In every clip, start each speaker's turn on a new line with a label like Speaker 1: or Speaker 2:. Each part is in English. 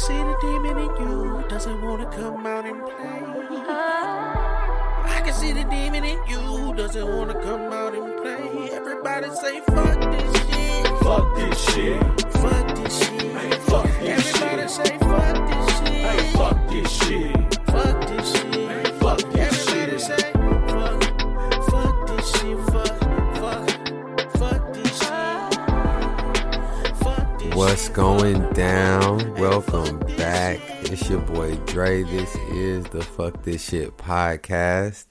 Speaker 1: see the demon in you. Doesn't wanna come out and play. I can see the demon in you. Doesn't wanna come out and play. Everybody say fuck this shit.
Speaker 2: Fuck this shit.
Speaker 1: Fuck this shit.
Speaker 2: Fuck this
Speaker 1: Everybody
Speaker 2: shit.
Speaker 1: say fuck
Speaker 3: going down? Welcome back. It's your boy Dre. This is the Fuck This Shit podcast.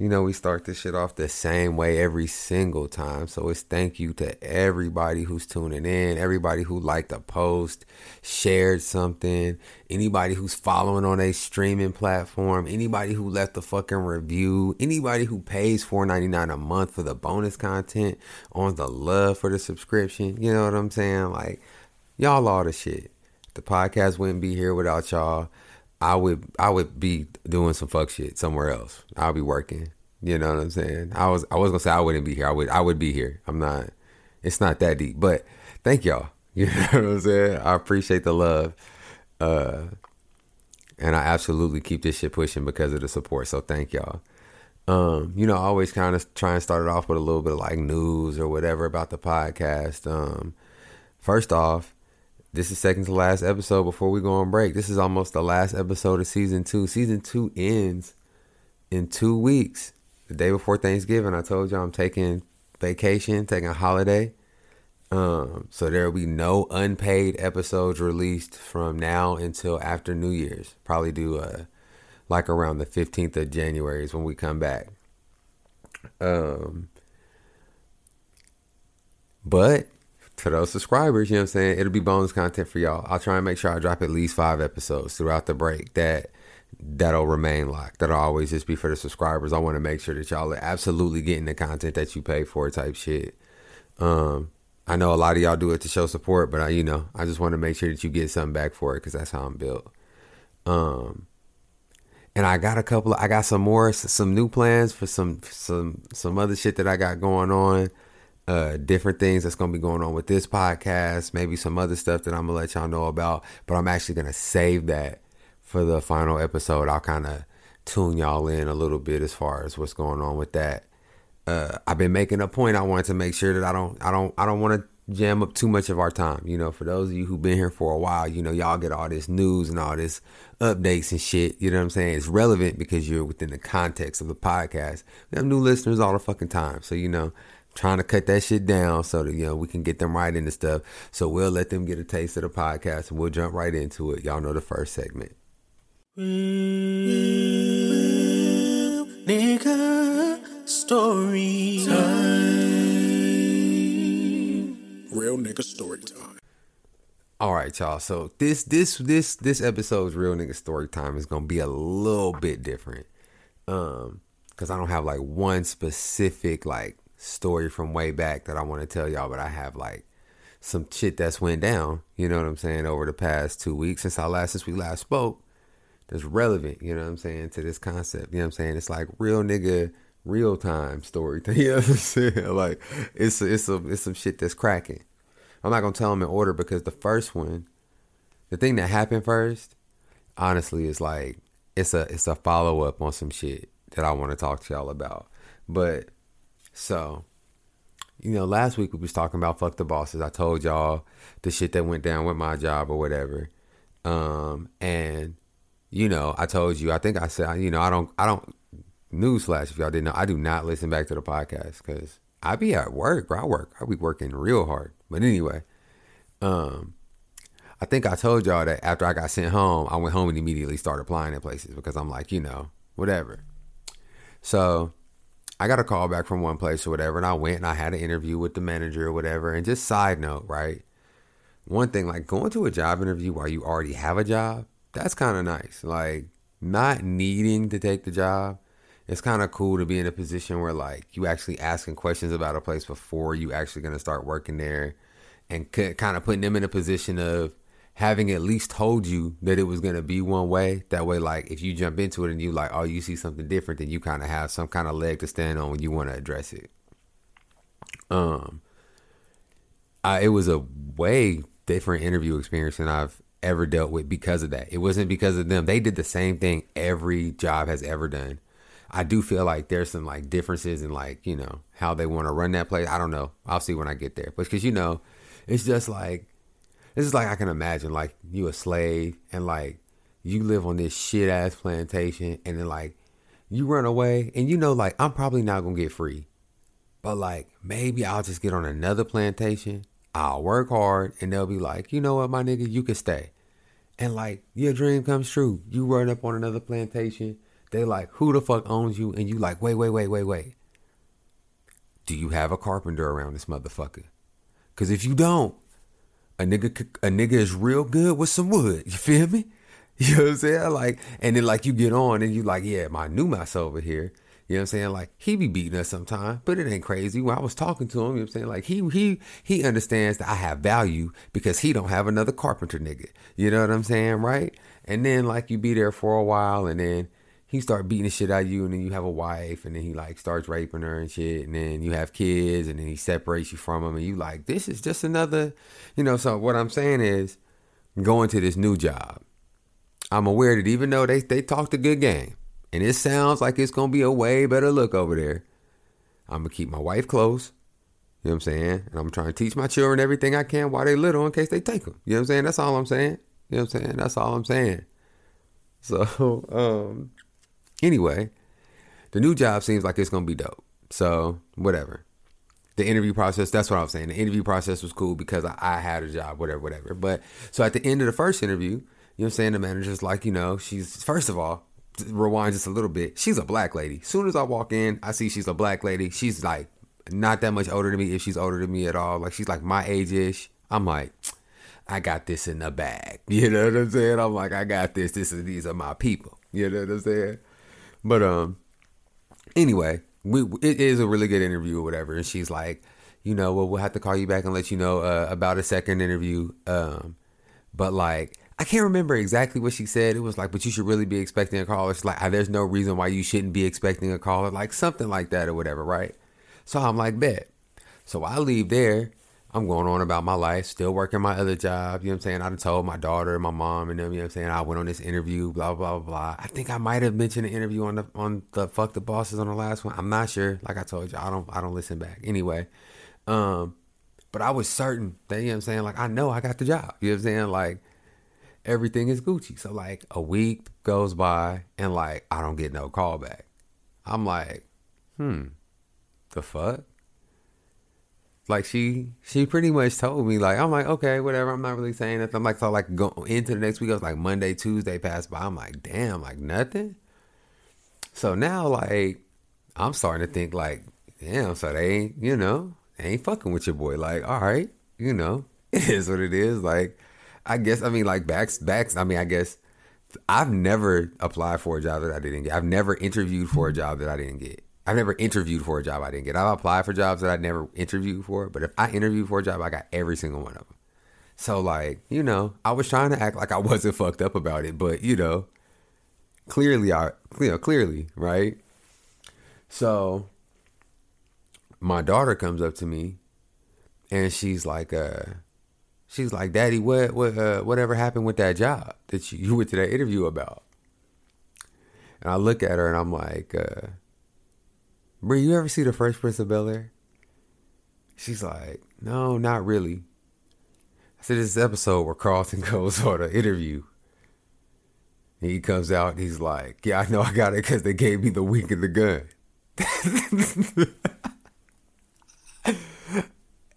Speaker 3: You know, we start this shit off the same way every single time. So it's thank you to everybody who's tuning in, everybody who liked a post, shared something, anybody who's following on a streaming platform, anybody who left a fucking review, anybody who pays $4.99 a month for the bonus content on the love for the subscription. You know what I'm saying? Like, y'all all the shit. The podcast wouldn't be here without y'all. I would I would be doing some fuck shit somewhere else. I'll be working. You know what I'm saying? I was I was gonna say I wouldn't be here. I would I would be here. I'm not it's not that deep. But thank y'all. You know what I'm saying? I appreciate the love. Uh and I absolutely keep this shit pushing because of the support. So thank y'all. Um, you know, I always kind of try and start it off with a little bit of like news or whatever about the podcast. Um, first off, this is second to last episode before we go on break. This is almost the last episode of season two. Season two ends in two weeks, the day before Thanksgiving. I told y'all I'm taking vacation, taking a holiday. Um, so there will be no unpaid episodes released from now until after New Year's. Probably do uh like around the 15th of January is when we come back. Um, but to those subscribers, you know what I'm saying? It'll be bonus content for y'all. I'll try and make sure I drop at least five episodes throughout the break that that'll remain locked. That'll always just be for the subscribers. I want to make sure that y'all are absolutely getting the content that you pay for type shit. Um, I know a lot of y'all do it to show support, but I, you know, I just want to make sure that you get something back for it because that's how I'm built. Um, and I got a couple. Of, I got some more, some new plans for some, some, some other shit that I got going on. Uh, different things that's gonna be going on with this podcast. Maybe some other stuff that I'm gonna let y'all know about. But I'm actually gonna save that for the final episode. I'll kind of tune y'all in a little bit as far as what's going on with that. Uh, I've been making a point. I wanted to make sure that I don't, I don't, I don't want to jam up too much of our time. You know, for those of you who've been here for a while, you know, y'all get all this news and all this updates and shit. You know what I'm saying? It's relevant because you're within the context of the podcast. We have new listeners all the fucking time, so you know, trying to cut that shit down so that you know we can get them right into stuff. So we'll let them get a taste of the podcast and we'll jump right into it. Y'all know the first segment.
Speaker 1: Real nigga story time.
Speaker 4: Real nigga story time.
Speaker 3: All right, y'all. So this this this this episode's real nigga story time is gonna be a little bit different, um, because I don't have like one specific like story from way back that I want to tell y'all, but I have like some shit that's went down. You know what I'm saying over the past two weeks since I last since we last spoke. That's relevant. You know what I'm saying to this concept. You know what I'm saying? It's like real nigga real time story. You know what I'm saying? Like it's it's a, it's some shit that's cracking. I'm not gonna tell them in order because the first one, the thing that happened first, honestly, is like it's a it's a follow up on some shit that I want to talk to y'all about. But so, you know, last week we was talking about fuck the bosses. I told y'all the shit that went down with my job or whatever. Um, and you know, I told you. I think I said, you know, I don't, I don't. Newsflash, if y'all didn't know, I do not listen back to the podcast because I be at work, bro. I work, I be working real hard. But anyway, um, I think I told y'all that after I got sent home, I went home and immediately started applying at places because I'm like, you know, whatever. So I got a call back from one place or whatever, and I went and I had an interview with the manager or whatever. And just side note, right? One thing, like going to a job interview while you already have a job, that's kind of nice. Like not needing to take the job, it's kind of cool to be in a position where like you actually asking questions about a place before you actually gonna start working there, and kind of putting them in a position of having at least told you that it was gonna be one way. That way, like if you jump into it and you like, oh, you see something different, then you kind of have some kind of leg to stand on when you want to address it. Um, I, it was a way different interview experience than I've ever dealt with because of that. It wasn't because of them. They did the same thing every job has ever done. I do feel like there's some like differences in like, you know, how they want to run that place. I don't know. I'll see when I get there. But cuz you know, it's just like this is like I can imagine like you a slave and like you live on this shit ass plantation and then like you run away and you know like I'm probably not to get free. But like maybe I'll just get on another plantation. I'll work hard and they'll be like, "You know what, my nigga, you can stay." And like your dream comes true. You run up on another plantation. They like, "Who the fuck owns you?" And you like, "Wait, wait, wait, wait, wait." Do you have a carpenter around this motherfucker? Cuz if you don't, a nigga a nigga is real good with some wood. You feel me? You know what I'm saying? Like, and then like you get on and you like, yeah, my new mouse over here. You know what I'm saying? Like he be beating us sometimes, but it ain't crazy. When I was talking to him, you know what I'm saying? Like he he he understands that I have value because he don't have another carpenter nigga. You know what I'm saying, right? And then like you be there for a while and then he start beating the shit out of you and then you have a wife and then he like starts raping her and shit and then you have kids and then he separates you from him and you like this is just another you know so what i'm saying is going to this new job i'm aware that even though they they talked a good game and it sounds like it's gonna be a way better look over there i'm gonna keep my wife close you know what i'm saying? And i'm trying to teach my children everything i can while they little in case they take them you know what i'm saying? That's all i'm saying you know what i'm saying? That's all i'm saying. So um Anyway, the new job seems like it's gonna be dope. So whatever. The interview process, that's what I was saying. The interview process was cool because I, I had a job, whatever, whatever. But so at the end of the first interview, you know what I'm saying? The manager's like, you know, she's first of all, rewind just a little bit. She's a black lady. Soon as I walk in, I see she's a black lady. She's like not that much older than me, if she's older than me at all. Like she's like my age ish. I'm like, I got this in the bag. You know what I'm saying? I'm like, I got this. This is these are my people. You know what I'm saying? But um, anyway, we it is a really good interview or whatever. And she's like, you know, well, we'll have to call you back and let you know uh, about a second interview. Um, but like, I can't remember exactly what she said. It was like, but you should really be expecting a call. It's like, there's no reason why you shouldn't be expecting a call, or like something like that or whatever, right? So I'm like, bet. So I leave there I'm going on about my life, still working my other job. You know what I'm saying? I told my daughter, my mom, and them. You know what I'm saying? I went on this interview, blah blah blah blah. I think I might have mentioned the interview on the on the fuck the bosses on the last one. I'm not sure. Like I told you, I don't I don't listen back anyway. Um, but I was certain that you know what I'm saying. Like I know I got the job. You know what I'm saying? Like everything is Gucci. So like a week goes by and like I don't get no call back. I'm like, hmm, the fuck like she she pretty much told me like I'm like okay whatever I'm not really saying nothing. I'm like so like go into the next week I was like Monday Tuesday passed by. I'm like damn like nothing. So now like I'm starting to think like damn so they ain't you know they ain't fucking with your boy. Like all right you know it is what it is. Like I guess I mean like backs backs I mean I guess I've never applied for a job that I didn't get. I've never interviewed for a job that I didn't get I've never interviewed for a job I didn't get. I've applied for jobs that I'd never interviewed for, but if I interviewed for a job, I got every single one of them. So like, you know, I was trying to act like I wasn't fucked up about it, but you know, clearly I, you know, clearly, right? So my daughter comes up to me and she's like, uh, she's like, Daddy, what, what, uh, whatever happened with that job that you, you went to that interview about? And I look at her and I'm like, uh, Brie, you ever see the Fresh Prince of Bel Air? She's like, no, not really. I said, this episode where Carlton goes on an interview. And he comes out he's like, yeah, I know I got it because they gave me the wink and the gun. and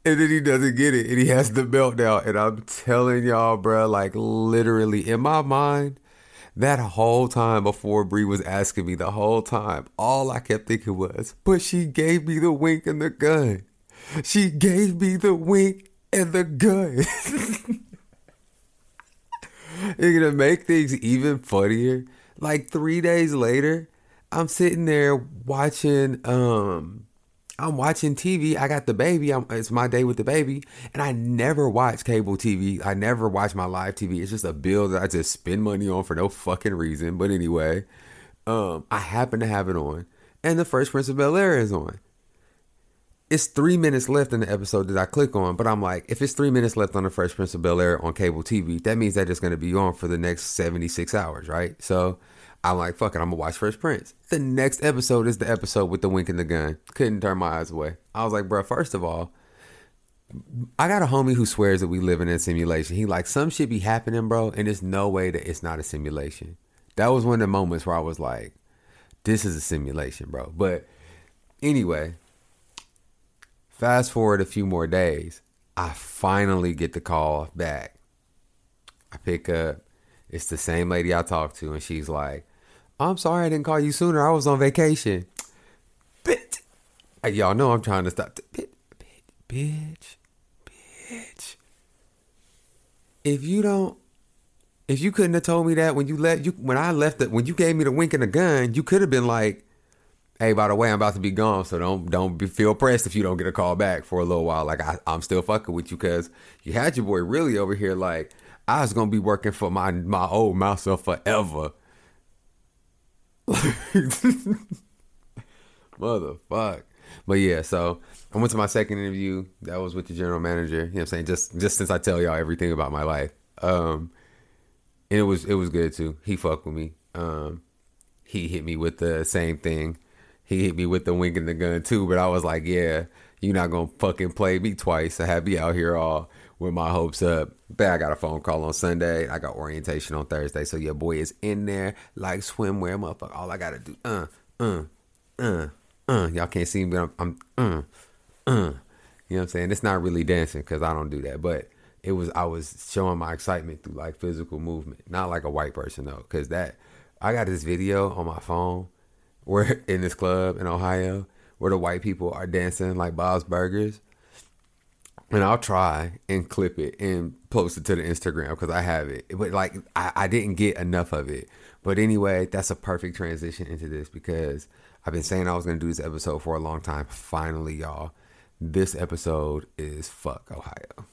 Speaker 3: then he doesn't get it and he has the meltdown. And I'm telling y'all, bro, like literally in my mind, that whole time before Brie was asking me, the whole time, all I kept thinking was, but she gave me the wink and the gun. She gave me the wink and the gun. You're gonna make things even funnier. Like three days later, I'm sitting there watching um I'm watching TV. I got the baby. I'm, it's my day with the baby. And I never watch cable TV. I never watch my live TV. It's just a bill that I just spend money on for no fucking reason. But anyway, um, I happen to have it on. And the Fresh Prince of Bel Air is on. it's three minutes left in the episode that I click on, but I'm like, if it's three minutes left on the Fresh Prince of Bel Air on cable TV, that means that it's going to be on for the next 76 hours, right? So I'm like, fuck it, I'm to watch Fresh Prince. The next episode is the episode with the wink and the gun. Couldn't turn my eyes away. I was like, bro, first of all, I got a homie who swears that we live in a simulation. He like, some shit be happening, bro, and there's no way that it's not a simulation. That was one of the moments where I was like, this is a simulation, bro. But anyway, Fast forward a few more days, I finally get the call back. I pick up. It's the same lady I talked to, and she's like, I'm sorry I didn't call you sooner. I was on vacation. Bitch. Y'all know I'm trying to stop. Bitch, bitch, bitch. If you don't, if you couldn't have told me that when you left, you when I left it, when you gave me the wink and the gun, you could have been like, hey, by the way, I'm about to be gone, so don't don't be, feel pressed if you don't get a call back for a little while. Like I, I'm still fucking with you because you had your boy really over here. Like I was gonna be working for my my old myself forever. Motherfuck. But yeah, so I went to my second interview. That was with the general manager. You know what I'm saying? Just just since I tell y'all everything about my life. Um and it was it was good too. He fucked with me. Um he hit me with the same thing he hit me with the wink and the gun too. But I was like, yeah, you're not gonna fucking play me twice. I have me out here all with my hopes up. But I got a phone call on Sunday. I got orientation on Thursday. So your boy is in there like swimwear, motherfucker. All I gotta do, uh, uh, uh, uh. Y'all can't see me, but I'm, I'm uh, uh. You know what I'm saying? It's not really dancing because I don't do that, but it was I was showing my excitement through like physical movement, not like a white person though, because that I got this video on my phone where in this club in Ohio where the white people are dancing like Bob's Burgers. And I'll try and clip it and post it to the Instagram because I have it. But like I, I didn't get enough of it. But anyway, that's a perfect transition into this because I've been saying I was gonna do this episode for a long time. Finally, y'all. This episode is fuck Ohio.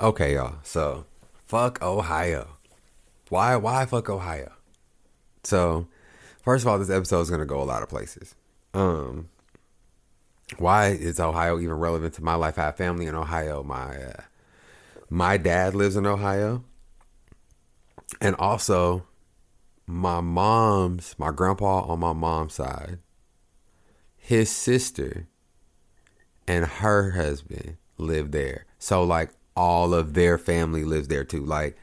Speaker 3: Okay, y'all. So, fuck Ohio. Why? Why fuck Ohio? So, first of all, this episode is gonna go a lot of places. Um, why is Ohio even relevant to my life? I have family in Ohio. My uh, my dad lives in Ohio, and also my mom's my grandpa on my mom's side, his sister and her husband live there. So like all of their family lives there too. Like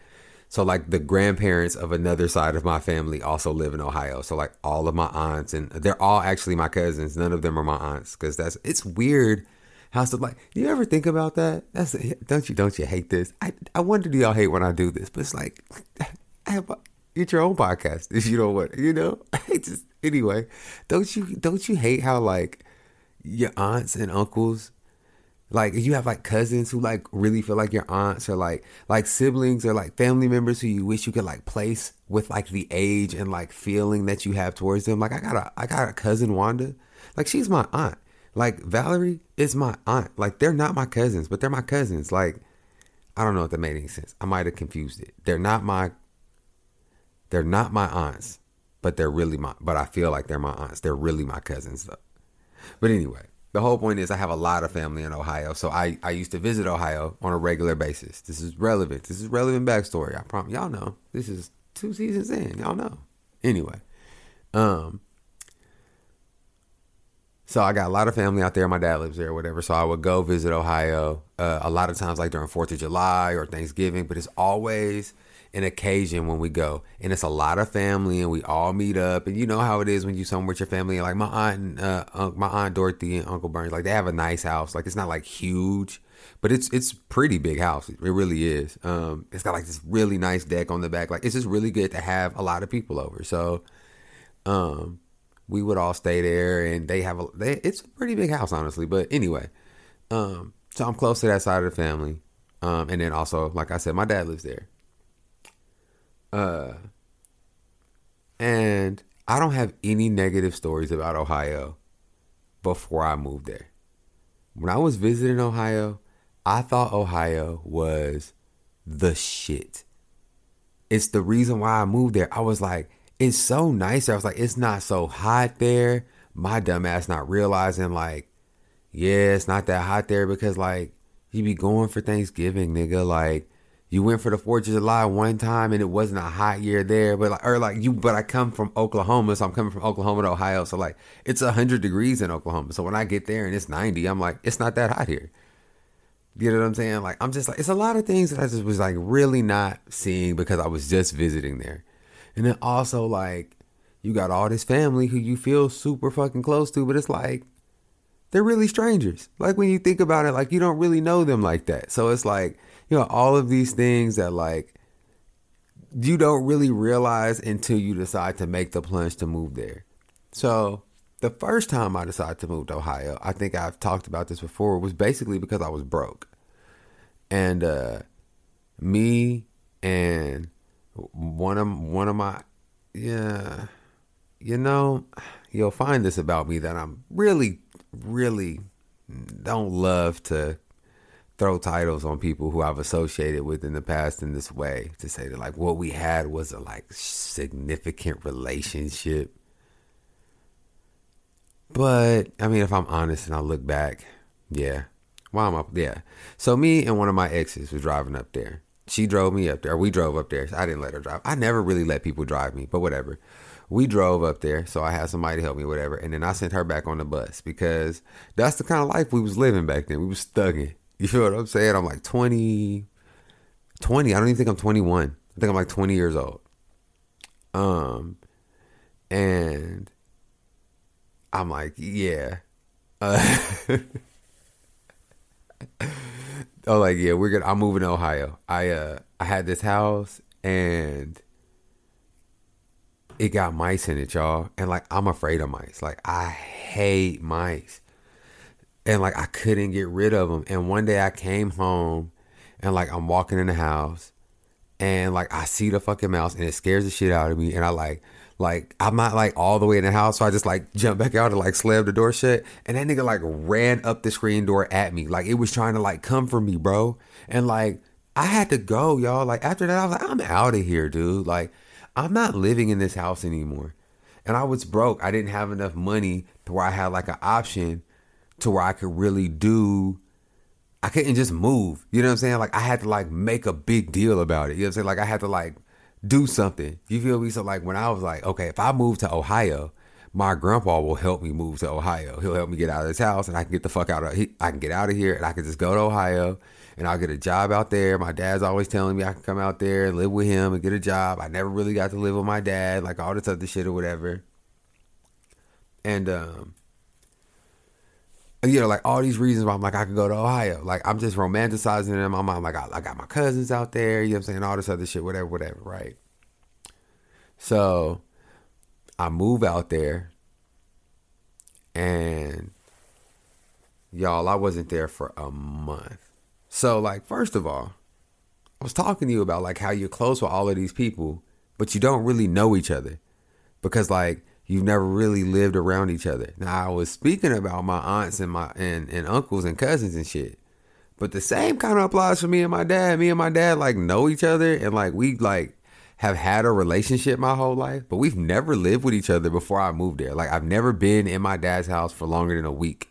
Speaker 3: so like the grandparents of another side of my family also live in Ohio. So like all of my aunts and they're all actually my cousins. None of them are my aunts cuz that's it's weird how stuff like do you ever think about that? That's don't you don't you hate this? I I wonder do y'all hate when I do this, but it's like get your own podcast if you don't want, you know? just anyway, don't you don't you hate how like your aunts and uncles like you have like cousins who like really feel like your aunts or like like siblings or like family members who you wish you could like place with like the age and like feeling that you have towards them. Like i got a i got a cousin wanda. Like she's my aunt. Like valerie is my aunt. Like they're not my cousins but they're my cousins. Like i don't know if that made any sense. I might have confused it. They're not my they're not my aunts but they're really my but i feel like they're my aunts. They're really my cousins though. But anyway, the whole point is I have a lot of family in Ohio, so I, I used to visit Ohio on a regular basis. This is relevant. This is relevant backstory. I promise y'all know. This is two seasons in. Y'all know. Anyway, um, so I got a lot of family out there. My dad lives there, or whatever. So I would go visit Ohio uh, a lot of times, like during Fourth of July or Thanksgiving. But it's always an occasion when we go and it's a lot of family and we all meet up and you know how it is when you somewhere with your family like my aunt uh, my aunt dorothy and uncle burns like they have a nice house like it's not like huge but it's it's pretty big house it really is um it's got like this really nice deck on the back like it's just really good to have a lot of people over so um we would all stay there and they have a they, it's a pretty big house honestly but anyway um so i'm close to that side of the family um and then also like i said my dad lives there uh, and I don't have any negative stories about Ohio before I moved there. When I was visiting Ohio, I thought Ohio was the shit. It's the reason why I moved there. I was like, it's so nice. I was like, it's not so hot there. My dumbass not realizing like, yeah, it's not that hot there because like you be going for Thanksgiving, nigga. Like you went for the Fourth of July one time and it wasn't a hot year there, but like or like you but I come from Oklahoma, so I'm coming from Oklahoma to Ohio. So like it's hundred degrees in Oklahoma. So when I get there and it's ninety, I'm like, it's not that hot here. You know what I'm saying? Like I'm just like it's a lot of things that I just was like really not seeing because I was just visiting there. And then also like you got all this family who you feel super fucking close to, but it's like they're really strangers. Like when you think about it, like you don't really know them like that. So it's like, you know, all of these things that like you don't really realize until you decide to make the plunge to move there. So the first time I decided to move to Ohio, I think I've talked about this before, was basically because I was broke. And uh me and one of one of my yeah you know you'll find this about me that I'm really really don't love to throw titles on people who I've associated with in the past in this way to say that like what we had was a like significant relationship. But I mean, if I'm honest and I look back, yeah, why am I? Yeah. So me and one of my exes was driving up there. She drove me up there. We drove up there. I didn't let her drive. I never really let people drive me, but whatever we drove up there, so I had somebody help me, whatever. And then I sent her back on the bus because that's the kind of life we was living back then. We was thugging. You feel what I'm saying? I'm like 20, 20. I don't even think I'm 21. I think I'm like 20 years old. Um, and I'm like, yeah. Uh, oh, like yeah, we're gonna. I'm moving to Ohio. I uh, I had this house and it got mice in it, y'all. And like I'm afraid of mice. Like I hate mice. And like I couldn't get rid of them. And one day I came home and like I'm walking in the house and like I see the fucking mouse and it scares the shit out of me. And I like like I'm not like all the way in the house, so I just like jump back out and like slam the door shut. And that nigga like ran up the screen door at me. Like it was trying to like come for me, bro. And like I had to go, y'all. Like after that, I was like, I'm out of here, dude. Like I'm not living in this house anymore. And I was broke. I didn't have enough money to where I had like an option to where I could really do I couldn't just move. You know what I'm saying? Like I had to like make a big deal about it. You know what I'm saying? Like I had to like do something. You feel me? So like when I was like, okay, if I move to Ohio, my grandpa will help me move to Ohio. He'll help me get out of this house and I can get the fuck out of I can get out of here and I can just go to Ohio and I'll get a job out there. My dad's always telling me I can come out there and live with him and get a job. I never really got to live with my dad, like all this other shit or whatever. And um you know, like all these reasons why I'm like I could go to Ohio. Like I'm just romanticizing it in my mind. Like I, I got my cousins out there, you know what I'm saying, all this other shit, whatever, whatever, right? So I move out there and y'all, I wasn't there for a month. So, like, first of all, I was talking to you about like how you're close with all of these people, but you don't really know each other because like you've never really lived around each other. Now I was speaking about my aunts and my and, and uncles and cousins and shit. But the same kind of applies for me and my dad. Me and my dad like know each other and like we like have had a relationship my whole life, but we've never lived with each other before I moved there. Like I've never been in my dad's house for longer than a week.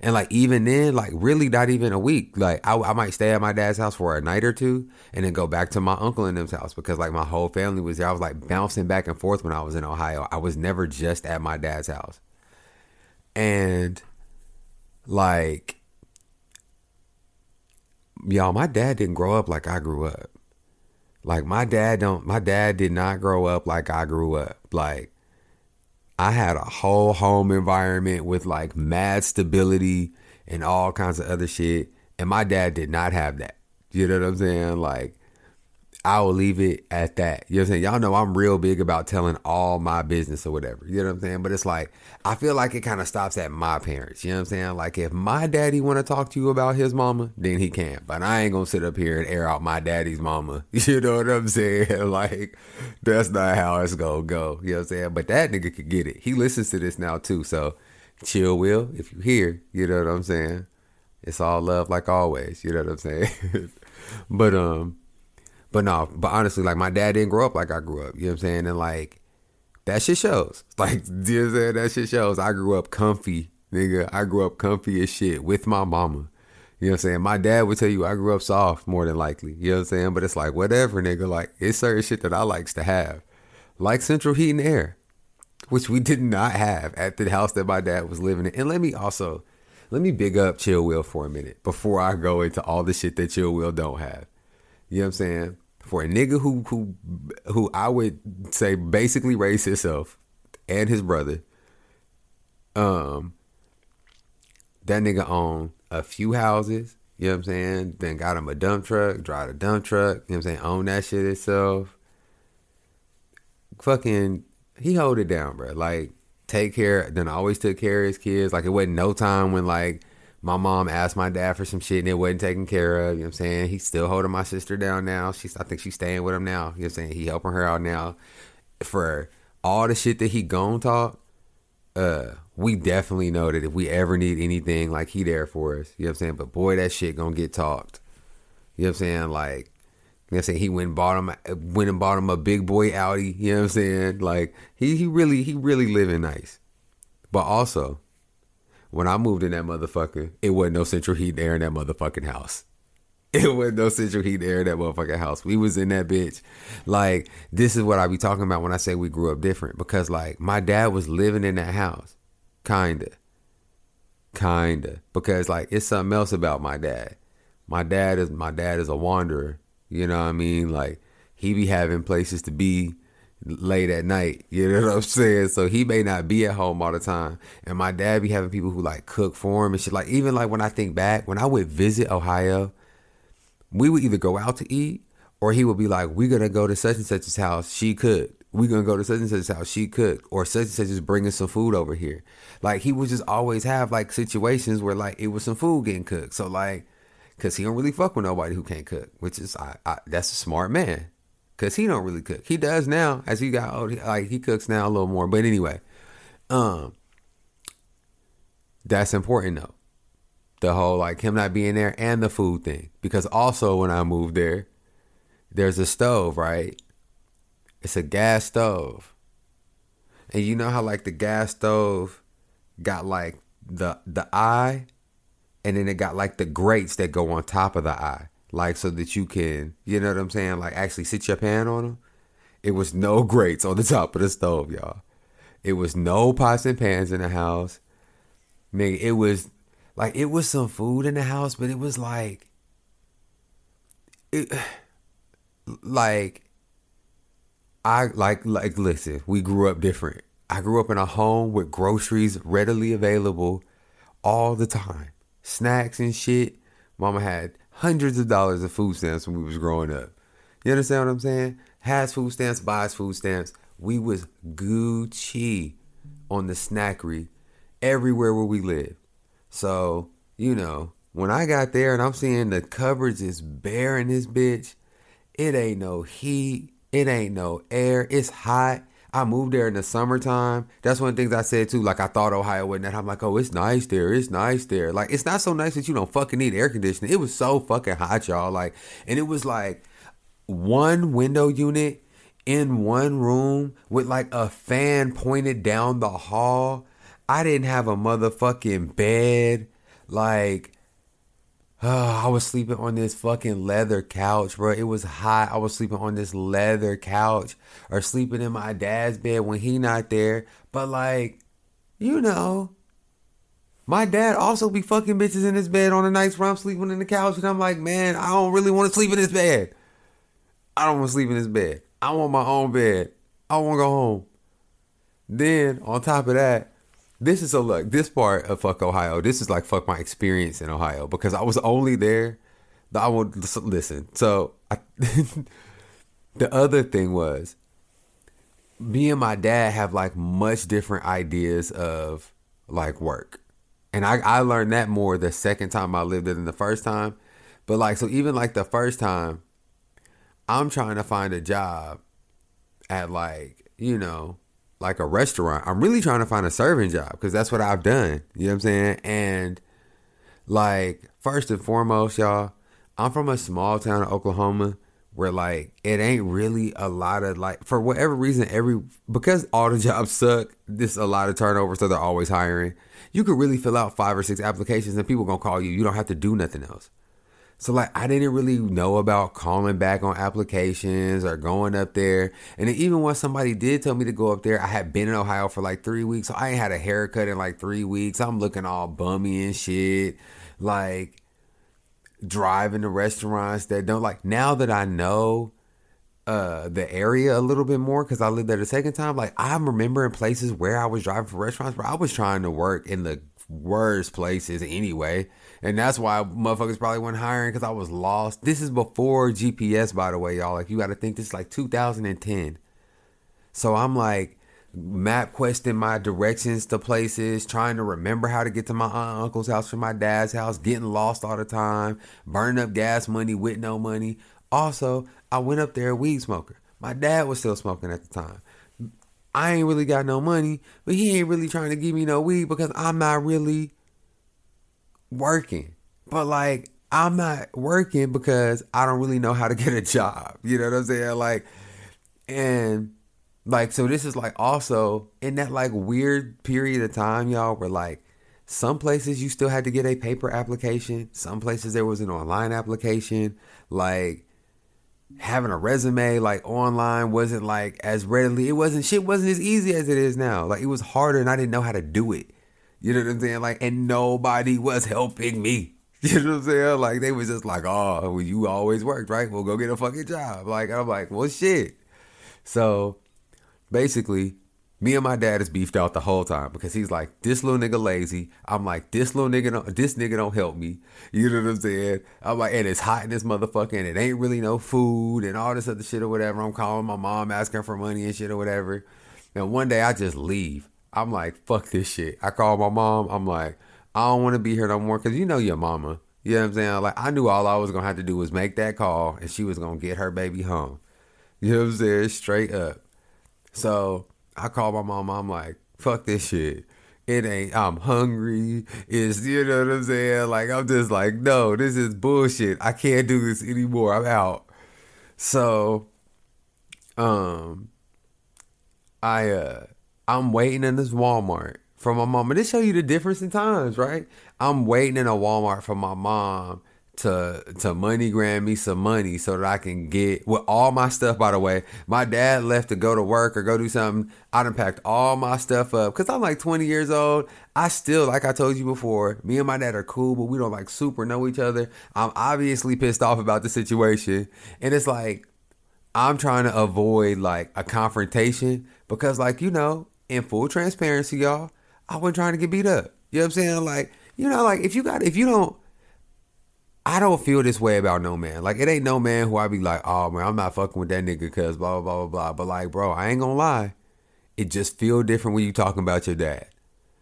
Speaker 3: And like even then, like really not even a week. Like I, I might stay at my dad's house for a night or two and then go back to my uncle and them's house because like my whole family was there. I was like bouncing back and forth when I was in Ohio. I was never just at my dad's house. And like y'all, my dad didn't grow up like I grew up. Like my dad don't my dad did not grow up like I grew up. Like I had a whole home environment with like mad stability and all kinds of other shit. And my dad did not have that. You know what I'm saying? Like, I will leave it at that. You know what I'm saying? Y'all know I'm real big about telling all my business or whatever. You know what I'm saying? But it's like I feel like it kind of stops at my parents. You know what I'm saying? Like if my daddy want to talk to you about his mama, then he can. But I ain't gonna sit up here and air out my daddy's mama. You know what I'm saying? Like that's not how it's gonna go. You know what I'm saying? But that nigga could get it. He listens to this now too. So chill, Will. If you hear, you know what I'm saying. It's all love like always. You know what I'm saying? but um But no, but honestly, like my dad didn't grow up like I grew up. You know what I'm saying? And like that shit shows. Like you know what I'm saying? That shit shows. I grew up comfy, nigga. I grew up comfy as shit with my mama. You know what I'm saying? My dad would tell you I grew up soft more than likely. You know what I'm saying? But it's like whatever, nigga. Like it's certain shit that I likes to have. Like central heat and air. Which we did not have at the house that my dad was living in. And let me also let me big up Chill Will for a minute before I go into all the shit that Chill Will don't have. You know what I'm saying? For a nigga who who who I would say basically raised himself and his brother, um, that nigga owned a few houses. You know what I'm saying? Then got him a dump truck, drive a dump truck. You know what I'm saying? Own that shit itself. Fucking, he hold it down, bro. Like, take care. Then I always took care of his kids. Like, it wasn't no time when, like, my mom asked my dad for some shit and it wasn't taken care of. You know what I'm saying? He's still holding my sister down now. She's, I think she's staying with him now. You know what I'm saying? He helping her out now. For all the shit that he gone talk, uh, we definitely know that if we ever need anything, like he there for us. You know what I'm saying? But boy, that shit gonna get talked. You know what I'm saying? Like, you know what I'm saying? He went and bought him, went and bought him a big boy Audi. You know what I'm saying? Like, he he really he really living nice. But also, when I moved in that motherfucker, it wasn't no central heat there in that motherfucking house. It wasn't no central heat there in that motherfucking house. We was in that bitch. Like, this is what I be talking about when I say we grew up different. Because like my dad was living in that house. Kinda. Kinda. Because like it's something else about my dad. My dad is my dad is a wanderer. You know what I mean? Like he be having places to be late at night. You know what I'm saying? So he may not be at home all the time. And my dad be having people who like cook for him and shit. Like even like when I think back, when I would visit Ohio, we would either go out to eat or he would be like, We're gonna go to such and such's house. She cooked. We're gonna go to such and such's house. She cooked. Or such and such is bringing some food over here. Like he would just always have like situations where like it was some food getting cooked. So like, cause he don't really fuck with nobody who can't cook, which is I, I that's a smart man. Cause he don't really cook. He does now as he got old. Like he cooks now a little more. But anyway, um, that's important though the whole like him not being there and the food thing because also when I moved there, there's a stove, right? It's a gas stove. And you know how like the gas stove got like the the eye and then it got like the grates that go on top of the eye. Like so that you can, you know what I'm saying, like actually sit your pan on them. It was no grates on the top of the stove, y'all. It was no pots and pans in the house. Nigga, it was like it was some food in the house, but it was like it like I like like listen, we grew up different. I grew up in a home with groceries readily available all the time. Snacks and shit. Mama had hundreds of dollars of food stamps when we was growing up. You understand what I'm saying? Has food stamps, buys food stamps. We was Gucci on the snackery everywhere where we lived. So, you know, when I got there and I'm seeing the cupboards is bare in this bitch, it ain't no heat, it ain't no air, it's hot. I moved there in the summertime. That's one of the things I said too. Like I thought Ohio wasn't that. I'm like, oh, it's nice there. It's nice there. Like it's not so nice that you don't fucking need air conditioning. It was so fucking hot, y'all. Like, and it was like one window unit in one room with like a fan pointed down the hall. I didn't have a motherfucking bed. Like, uh, I was sleeping on this fucking leather couch, bro. It was hot. I was sleeping on this leather couch or sleeping in my dad's bed when he not there. But like, you know, my dad also be fucking bitches in his bed on the nights where I'm sleeping in the couch, and I'm like, man, I don't really want to sleep in this bed. I don't want to sleep in this bed. I want my own bed. I want to go home. Then on top of that, this is a look. This part of fuck Ohio. This is like fuck my experience in Ohio because I was only there. I would listen. So I, the other thing was, me and my dad have like much different ideas of like work, and I I learned that more the second time I lived it than the first time. But like so, even like the first time, I'm trying to find a job at like you know like a restaurant. I'm really trying to find a serving job because that's what I've done. You know what I'm saying? And like first and foremost, y'all, I'm from a small town of Oklahoma where like it ain't really a lot of like for whatever reason every because all the jobs suck. This a lot of turnover, so they're always hiring. You could really fill out five or six applications and people gonna call you. You don't have to do nothing else. So like I didn't really know about calling back on applications or going up there. And even when somebody did tell me to go up there, I had been in Ohio for like three weeks. So I ain't had a haircut in like three weeks. I'm looking all bummy and shit. Like driving to restaurants that don't like now that I know uh the area a little bit more because I lived there the second time. Like I'm remembering places where I was driving for restaurants where I was trying to work in the worst places anyway. And that's why motherfuckers probably weren't hiring because I was lost. This is before GPS, by the way, y'all. Like, you got to think this is like 2010. So I'm like MapQuesting my directions to places, trying to remember how to get to my aunt uncle's house from my dad's house, getting lost all the time, burning up gas money with no money. Also, I went up there a weed smoker. My dad was still smoking at the time. I ain't really got no money, but he ain't really trying to give me no weed because I'm not really working. But like I'm not working because I don't really know how to get a job. You know what I'm saying? Like and like so this is like also in that like weird period of time, y'all, where like some places you still had to get a paper application. Some places there was an online application. Like having a resume like online wasn't like as readily it wasn't shit wasn't as easy as it is now like it was harder and i didn't know how to do it you know what i'm saying like and nobody was helping me you know what i'm saying like they was just like oh well, you always worked right well go get a fucking job like i'm like well shit so basically me and my dad is beefed out the whole time because he's like, this little nigga lazy. I'm like, this little nigga don't, this nigga don't help me. You know what I'm saying? I'm like, and it's hot in this motherfucker and it ain't really no food and all this other shit or whatever. I'm calling my mom asking for money and shit or whatever. And one day I just leave. I'm like, fuck this shit. I call my mom. I'm like, I don't want to be here no more because you know your mama. You know what I'm saying? Like, I knew all I was going to have to do was make that call and she was going to get her baby home. You know what I'm saying? Straight up. So, I call my mom. I'm like, fuck this shit. It ain't. I'm hungry. It's you know what I'm saying. Like I'm just like, no, this is bullshit. I can't do this anymore. I'm out. So, um, I uh, I'm waiting in this Walmart for my mom. And this show you the difference in times, right? I'm waiting in a Walmart for my mom to to MoneyGram me some money so that I can get with all my stuff. By the way, my dad left to go to work or go do something. I done packed all my stuff up because I'm like 20 years old. I still, like I told you before, me and my dad are cool, but we don't like super know each other. I'm obviously pissed off about the situation, and it's like I'm trying to avoid like a confrontation because, like you know, in full transparency, y'all, I wasn't trying to get beat up. You know what I'm saying? Like you know, like if you got if you don't I don't feel this way about no man. Like it ain't no man who I be like, oh man, I'm not fucking with that nigga cause blah blah blah blah blah. But like, bro, I ain't gonna lie. It just feel different when you talking about your dad.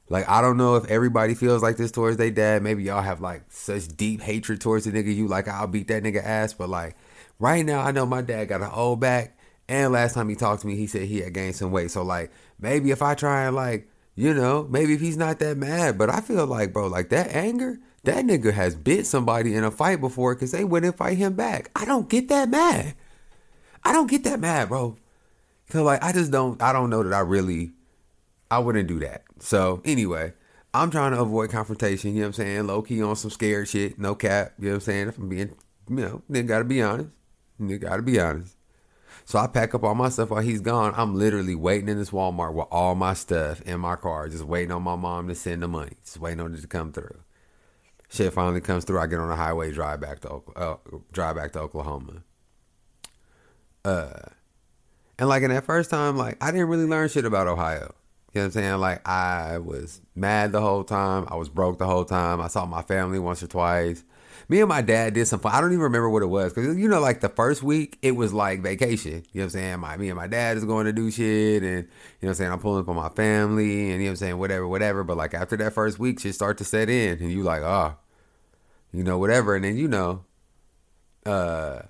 Speaker 3: Like I don't know if everybody feels like this towards their dad. Maybe y'all have like such deep hatred towards the nigga. You like I'll beat that nigga ass. But like right now, I know my dad got an old back. And last time he talked to me, he said he had gained some weight. So like maybe if I try and like you know maybe if he's not that mad, but I feel like bro like that anger that nigga has bit somebody in a fight before because they wouldn't fight him back. I don't get that mad. I don't get that mad, bro. Cause like I just don't I don't know that I really I wouldn't do that. So anyway, I'm trying to avoid confrontation, you know what I'm saying? Low key on some scared shit, no cap, you know what I'm saying? If I'm being you know, nigga gotta be honest. Nigga gotta be honest. So I pack up all my stuff while he's gone. I'm literally waiting in this Walmart with all my stuff in my car, just waiting on my mom to send the money. Just waiting on it to come through shit finally comes through. I get on the highway, drive back to uh, drive back to Oklahoma. Uh, and like in that first time, like I didn't really learn shit about Ohio. You know what I'm saying? Like I was mad the whole time. I was broke the whole time. I saw my family once or twice. Me and my dad did some fun. I don't even remember what it was because you know, like the first week, it was like vacation. You know what I'm saying? My me and my dad is going to do shit, and you know what I'm saying. I'm pulling up on my family, and you know what I'm saying, whatever, whatever. But like after that first week, shit start to set in, and you like, oh, you know, whatever. And then you know, uh,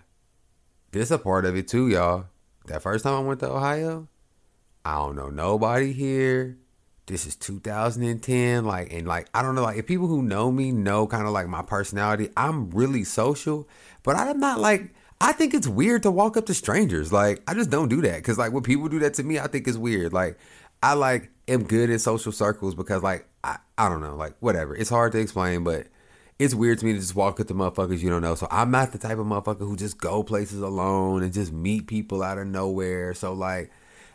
Speaker 3: this a part of it too, y'all. That first time I went to Ohio, I don't know nobody here this is 2010 like and like i don't know like if people who know me know kind of like my personality i'm really social but i'm not like I think it's weird to walk up to strangers. Like I just don't do that because like when people do that to me, I think it's weird. Like I like am good in social circles because like I, I don't know like whatever. It's hard to explain, but it's weird to me to just walk up to motherfuckers you don't know. So I'm not the type of motherfucker who just go places alone and just meet people out of nowhere. So like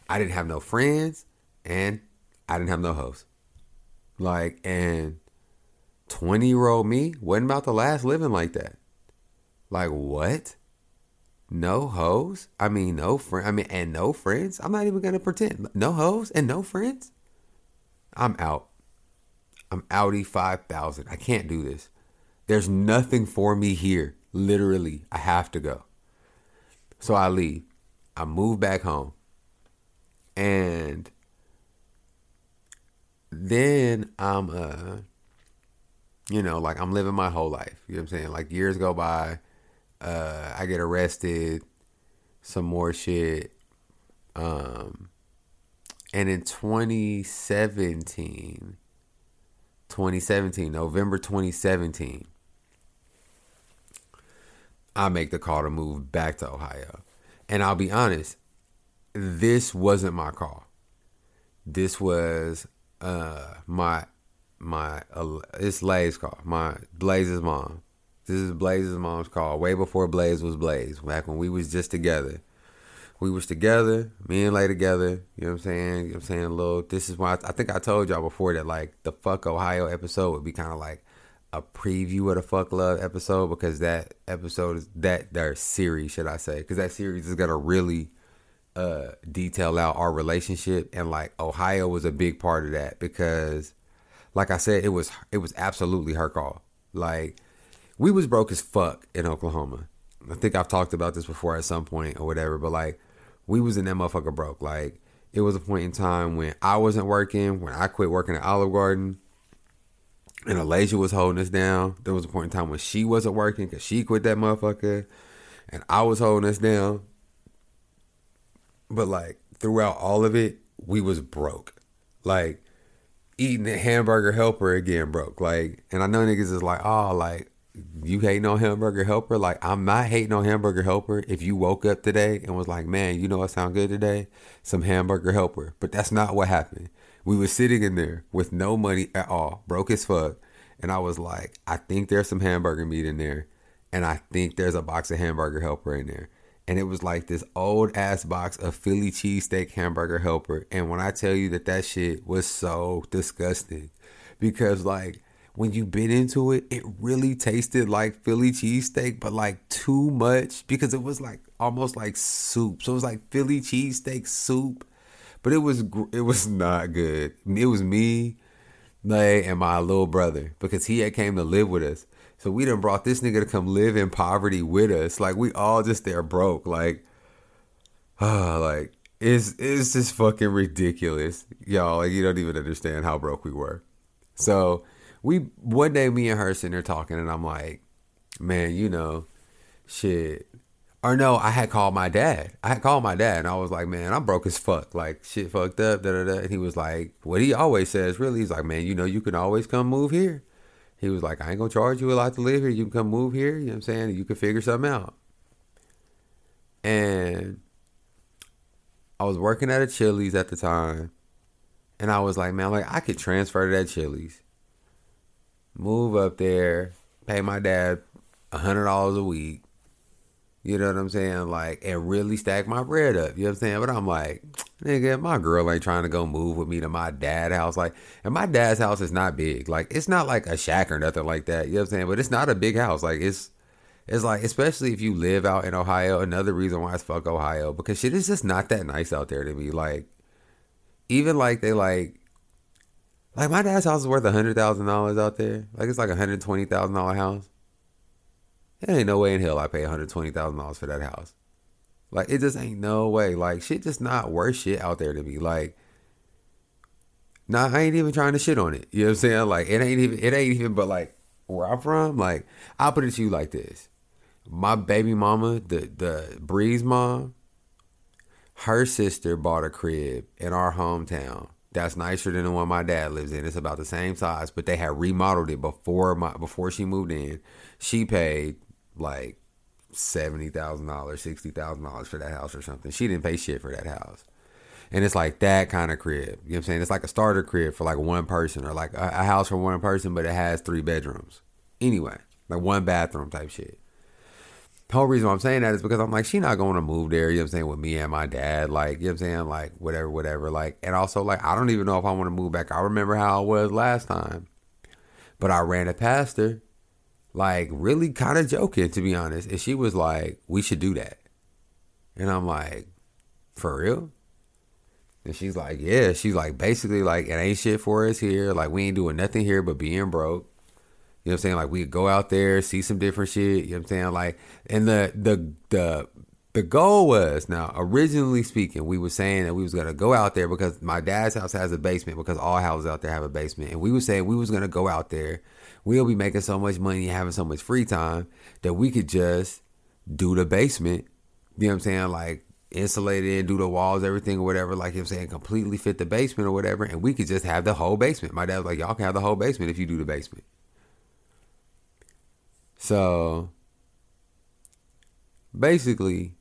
Speaker 3: I didn't have no friends and I didn't have no hosts. Like and 20 year old me wasn't about to last living like that. Like what? No hoes? I mean no friend I mean and no friends? I'm not even gonna pretend. No hoes and no friends? I'm out. I'm Audi 5000. I can't do this. There's nothing for me here. Literally, I have to go. So I leave. I move back home. And then I'm uh you know, like I'm living my whole life. You know what I'm saying? Like years go by, uh I get arrested, some more shit. Um and in 2017 2017, November 2017, I make the call to move back to Ohio. And I'll be honest, this wasn't my call. This was uh my my uh, it's Blaze's call. My Blaze's mom. This is Blaze's mom's call. Way before Blaze was Blaze. Back when we was just together. We was together, me and Lay together, you know what I'm saying? You know what I'm saying? A little this is why I, I think I told y'all before that like the fuck Ohio episode would be kind of like a preview of the fuck love episode because that episode is that their series should I say because that series is gonna really uh detail out our relationship and like Ohio was a big part of that because like I said it was it was absolutely her call like we was broke as fuck in Oklahoma I think I've talked about this before at some point or whatever but like we was in that motherfucker broke like it was a point in time when I wasn't working when I quit working at Olive Garden and Alasia was holding us down. There was a point in time when she wasn't working because she quit that motherfucker, and I was holding us down. But like throughout all of it, we was broke. Like eating a hamburger helper again broke. Like, and I know niggas is like, oh, like you hating on hamburger helper. Like I'm not hating on hamburger helper. If you woke up today and was like, man, you know what sound good today? Some hamburger helper. But that's not what happened. We was sitting in there with no money at all, broke as fuck. And I was like, I think there's some hamburger meat in there. And I think there's a box of hamburger helper in there. And it was like this old ass box of Philly cheesesteak hamburger helper. And when I tell you that that shit was so disgusting, because like when you bit into it, it really tasted like Philly cheesesteak, but like too much because it was like almost like soup. So it was like Philly cheesesteak soup but it was it was not good. It was me, Nay, and my little brother because he had came to live with us. So we done brought this nigga to come live in poverty with us. Like we all just there broke. Like, ah, uh, like it's it's just fucking ridiculous, y'all. Like you don't even understand how broke we were. So we one day me and her sitting there talking, and I'm like, man, you know, shit or no, I had called my dad. I had called my dad and I was like, man, I'm broke as fuck. Like shit fucked up, da da da. And he was like, what he always says, really, he's like, man, you know, you can always come move here. He was like, I ain't gonna charge you a lot to live here. You can come move here. You know what I'm saying? You can figure something out. And I was working at a Chili's at the time. And I was like, man, like I could transfer to that Chili's. Move up there, pay my dad hundred dollars a week you know what I'm saying? Like, and really stack my bread up. You know what I'm saying? But I'm like, nigga, my girl ain't trying to go move with me to my dad house. Like, and my dad's house is not big. Like, it's not like a shack or nothing like that. You know what I'm saying? But it's not a big house. Like, it's, it's like, especially if you live out in Ohio, another reason why it's fuck Ohio, because shit is just not that nice out there to me. Like, even like they like, like my dad's house is worth a hundred thousand dollars out there. Like it's like a hundred twenty thousand dollar house. There ain't no way in hell I pay $120,000 for that house. Like, it just ain't no way. Like, shit just not worth shit out there to me. Like, nah, I ain't even trying to shit on it. You know what I'm saying? Like, it ain't even, it ain't even, but like, where I'm from, like, I'll put it to you like this. My baby mama, the, the Breeze mom, her sister bought a crib in our hometown that's nicer than the one my dad lives in. It's about the same size, but they had remodeled it before my before she moved in. She paid like seventy thousand dollars, sixty thousand dollars for that house or something. She didn't pay shit for that house. And it's like that kind of crib. You know what I'm saying? It's like a starter crib for like one person or like a, house for one person, but it has three bedrooms. Anyway, like one bathroom type shit. The whole reason why I'm saying that is because I'm like, she not going to move there, you know what I'm saying, with me and my dad. Like, you know what I'm saying? Like, whatever, whatever. Like, and also, like, I don't even know if I want to move back. I remember how I was last time. But I ran it past her, like, really kind of joking, to be honest. And she was like, we should do that. And I'm like, for real? And she's like, yeah. She's like, basically, like, it ain't shit for us here. Like, we ain't doing nothing here but being broke. You know what I'm saying? Like, we go out there, see some different shit. You know what I'm saying? Like, and the, the, the, the goal was now originally speaking we were saying that we was gonna go out there because my dad's house has a basement because all houses out there have a basement and we were saying we was gonna go out there we'll be making so much money and having so much free time that we could just do the basement you know what i'm saying like insulate it, do the walls, everything or whatever, like I'm saying, completely fit the basement or whatever, and we could just have the whole basement. My dad was like, Y'all can have the whole basement if you do the basement. So basically,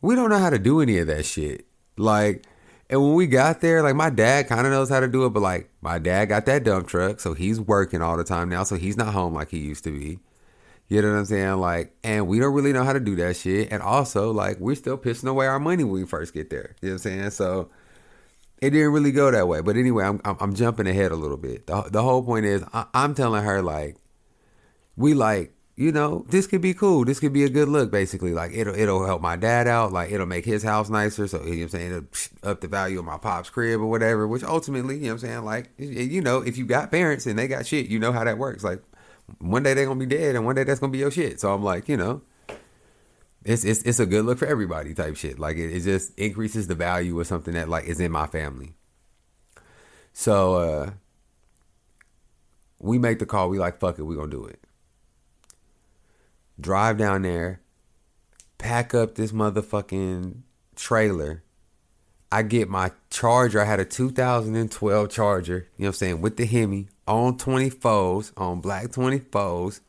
Speaker 3: we don't know how to do any of that shit. Like, and when we got there, like my dad kind of knows how to do it, but like my dad got that dump truck, so he's working all the time now, so he's not home like he used to be. You know what I'm saying? Like, and we don't really know how to do that shit. And also, like, we're still pissing away our money when we first get there. You know what I'm saying? So it didn't really go that way. But anyway, I'm I'm, I'm jumping ahead a little bit. The, the whole point is, I, I'm telling her like, we like, you know, this could be cool. This could be a good look. Basically, like it'll it'll help my dad out. Like it'll make his house nicer. So you know what I'm saying, it'll up the value of my pop's crib or whatever. Which ultimately, you know what I'm saying, like you know, if you got parents and they got shit, you know how that works. Like one day they're gonna be dead and one day that's gonna be your shit. So I'm like, you know, it's it's it's a good look for everybody type shit. Like it, it just increases the value of something that like is in my family. So uh we make the call, we like, fuck it, we gonna do it. Drive down there, pack up this motherfucking trailer. I get my charger. I had a 2012 charger, you know what I'm saying, with the Hemi on 24s, on black 24s,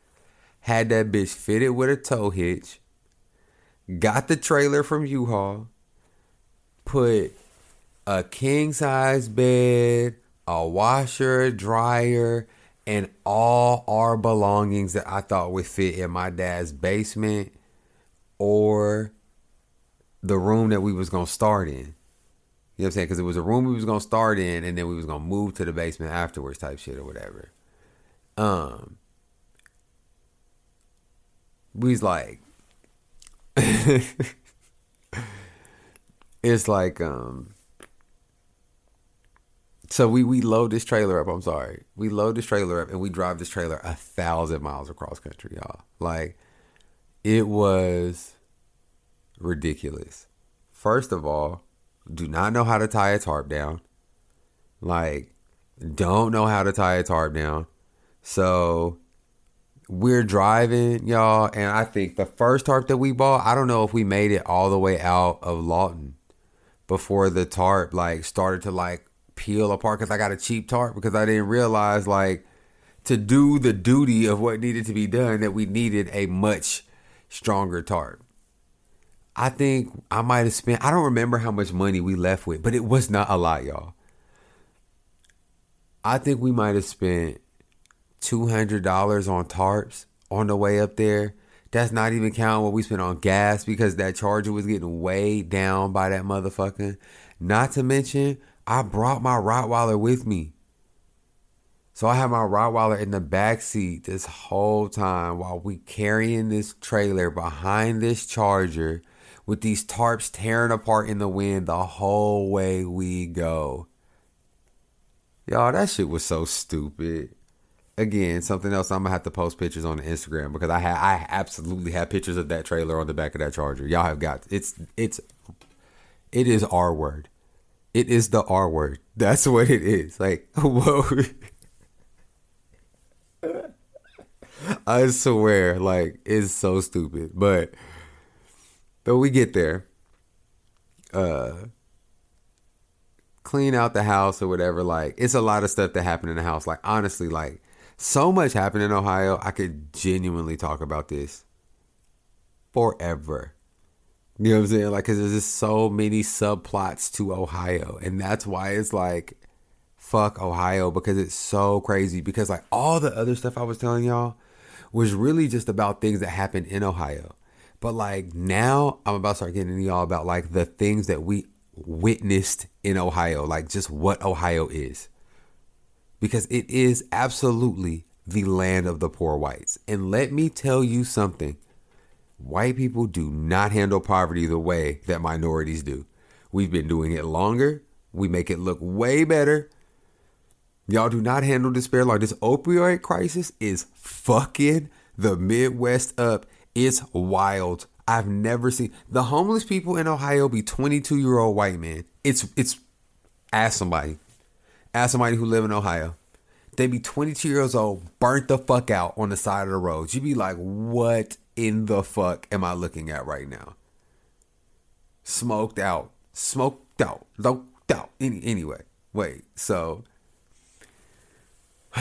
Speaker 3: had that bitch fitted with a tow hitch, got the trailer from U-Haul, put a king size bed, a washer, dryer, and all our belongings that I thought would fit in my dad's basement or the room that we was gonna start in. You know what I'm saying? Because it was a room we was gonna start in, and then we was gonna move to the basement afterwards, type shit or whatever. Um, we's like, it's like, um, so we we load this trailer up. I'm sorry, we load this trailer up, and we drive this trailer a thousand miles across country, y'all. Like, it was ridiculous. First of all do not know how to tie a tarp down. Like, don't know how to tie a tarp down. So we're driving, y'all, and I think the first tarp that we bought, I don't know if we made it all the way out of Lawton before the tarp like started to like peel apart because I got a cheap tarp because I didn't realize like to do the duty of what needed to be done that we needed a much stronger tarp. I think I might have spent, I don't remember how much money we left with, but it was not a lot, y'all. I think we might have spent $200 on tarps on the way up there. That's not even counting what we spent on gas because that charger was getting way down by that motherfucker. Not to mention, I brought my Rottweiler with me. So I had my Rottweiler in the back seat this whole time while we carrying this trailer behind this charger with these tarps tearing apart in the wind the whole way we go. Y'all, that shit was so stupid. Again, something else I'm gonna have to post pictures on Instagram because I had I absolutely have pictures of that trailer on the back of that charger. Y'all have got it's it's it is R word. It is the R word. That's what it is. Like whoa. I swear, like it's so stupid. But but we get there. Uh clean out the house or whatever. Like it's a lot of stuff that happened in the house. Like honestly, like so much happened in Ohio. I could genuinely talk about this forever. You know what I'm saying? Like, cause there's just so many subplots to Ohio, and that's why it's like, fuck Ohio because it's so crazy. Because like all the other stuff I was telling y'all was really just about things that happened in Ohio, but like now I'm about to start getting y'all about like the things that we witnessed in Ohio, like just what Ohio is, because it is absolutely the land of the poor whites. And let me tell you something white people do not handle poverty the way that minorities do. We've been doing it longer. We make it look way better. Y'all do not handle despair like this opioid crisis is fucking the Midwest up. It's wild. I've never seen the homeless people in Ohio be 22 year old white men. It's it's ask somebody. Ask somebody who live in Ohio. They be 22 years old, burnt the fuck out on the side of the road. You be like, what in the fuck am I looking at right now? Smoked out. Smoked out. Loped out. Any, anyway, wait. So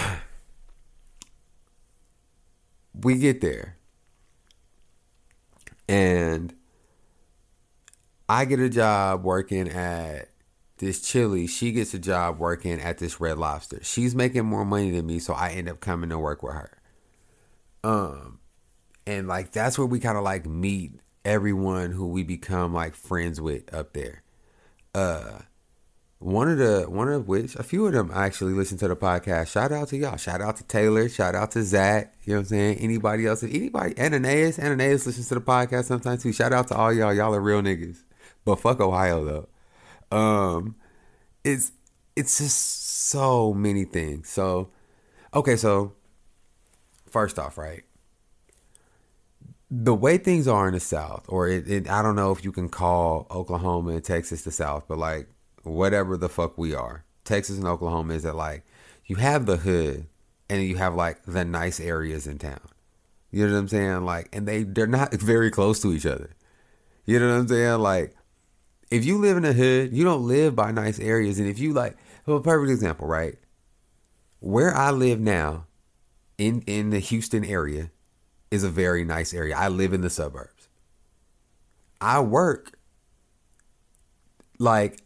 Speaker 3: we get there. And I get a job working at this chili. She gets a job working at this red lobster. She's making more money than me, so I end up coming to work with her. Um and like that's where we kind of like meet everyone who we become like friends with up there. Uh one of the one of which a few of them actually listen to the podcast. Shout out to y'all. Shout out to Taylor. Shout out to Zach. You know what I'm saying? Anybody else? Anybody? Ananias. Ananias listens to the podcast sometimes too. Shout out to all y'all. Y'all are real niggas. But fuck Ohio though. Um, it's it's just so many things. So, okay. So, first off, right? The way things are in the South, or it, it, I don't know if you can call Oklahoma and Texas the South, but like whatever the fuck we are, Texas and Oklahoma is that like you have the hood and you have like the nice areas in town. You know what I'm saying? Like, and they they're not very close to each other. You know what I'm saying? Like, if you live in the hood, you don't live by nice areas, and if you like, well, perfect example, right? Where I live now, in in the Houston area, is a very nice area. I live in the suburbs. I work like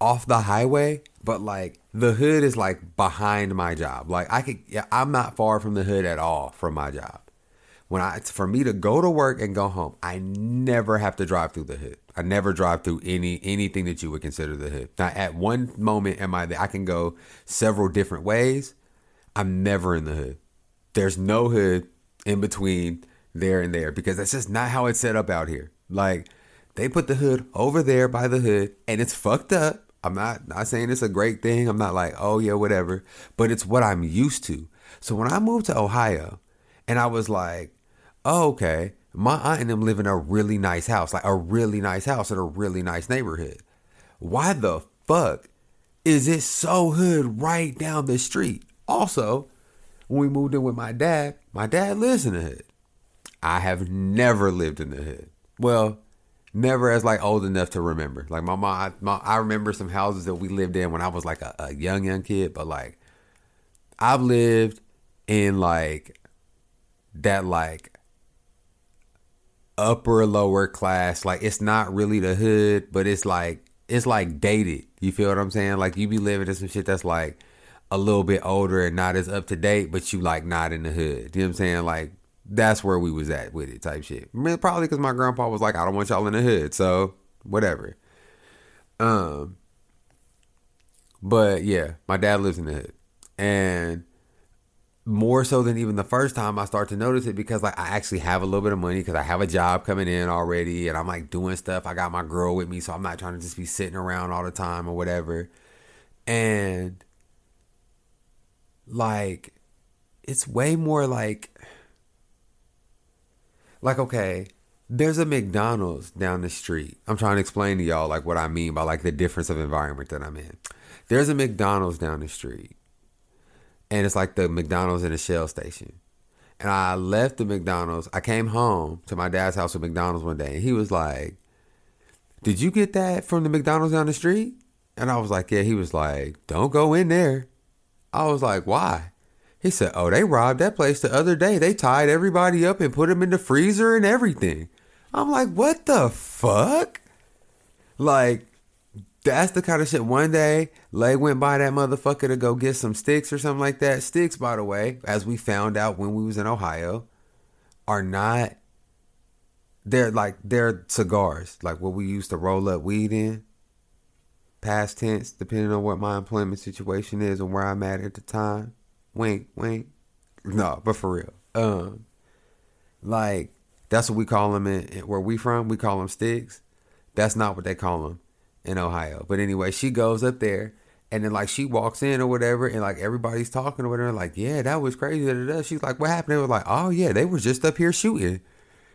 Speaker 3: off the highway, but like the hood is like behind my job. Like I could yeah, I'm not far from the hood at all from my job. When I for me to go to work and go home, I never have to drive through the hood. I never drive through any anything that you would consider the hood. Now at one moment am I I can go several different ways. I'm never in the hood. There's no hood in between there and there because that's just not how it's set up out here. Like they put the hood over there by the hood and it's fucked up. I'm not not saying it's a great thing. I'm not like, oh yeah, whatever. But it's what I'm used to. So when I moved to Ohio and I was like, oh, okay, my aunt and them live in a really nice house, like a really nice house in a really nice neighborhood. Why the fuck is it so hood right down the street? Also, when we moved in with my dad, my dad lives in the hood. I have never lived in the hood. Well, never as like old enough to remember. Like my mom, I, my, I remember some houses that we lived in when I was like a, a young young kid, but like I've lived in like that like upper lower class. Like it's not really the hood, but it's like it's like dated. You feel what I'm saying? Like you be living in some shit that's like a little bit older and not as up to date, but you like not in the hood. You know what I'm saying? Like that's where we was at with it, type shit. Probably because my grandpa was like, I don't want y'all in the hood, so whatever. Um, but yeah, my dad lives in the hood, and more so than even the first time, I start to notice it because like I actually have a little bit of money because I have a job coming in already, and I'm like doing stuff. I got my girl with me, so I'm not trying to just be sitting around all the time or whatever. And like it's way more like like okay there's a mcdonald's down the street. I'm trying to explain to y'all like what i mean by like the difference of environment that i'm in. There's a mcdonald's down the street and it's like the mcdonald's in a shell station. And i left the mcdonald's. I came home to my dad's house with mcdonald's one day and he was like did you get that from the mcdonald's down the street? And i was like yeah. He was like don't go in there I was like, why? He said, oh, they robbed that place the other day. They tied everybody up and put them in the freezer and everything. I'm like, what the fuck? Like, that's the kind of shit. One day, Lay went by that motherfucker to go get some sticks or something like that. Sticks, by the way, as we found out when we was in Ohio, are not. They're like they're cigars, like what we used to roll up weed in. Past tense, depending on what my employment situation is and where I'm at at the time. Wink, wink. No, but for real. Um, like that's what we call them in, where we from. We call them sticks. That's not what they call them in Ohio. But anyway, she goes up there and then like she walks in or whatever, and like everybody's talking or whatever, like, yeah, that was crazy. She's like, what happened? They was like, oh yeah, they were just up here shooting.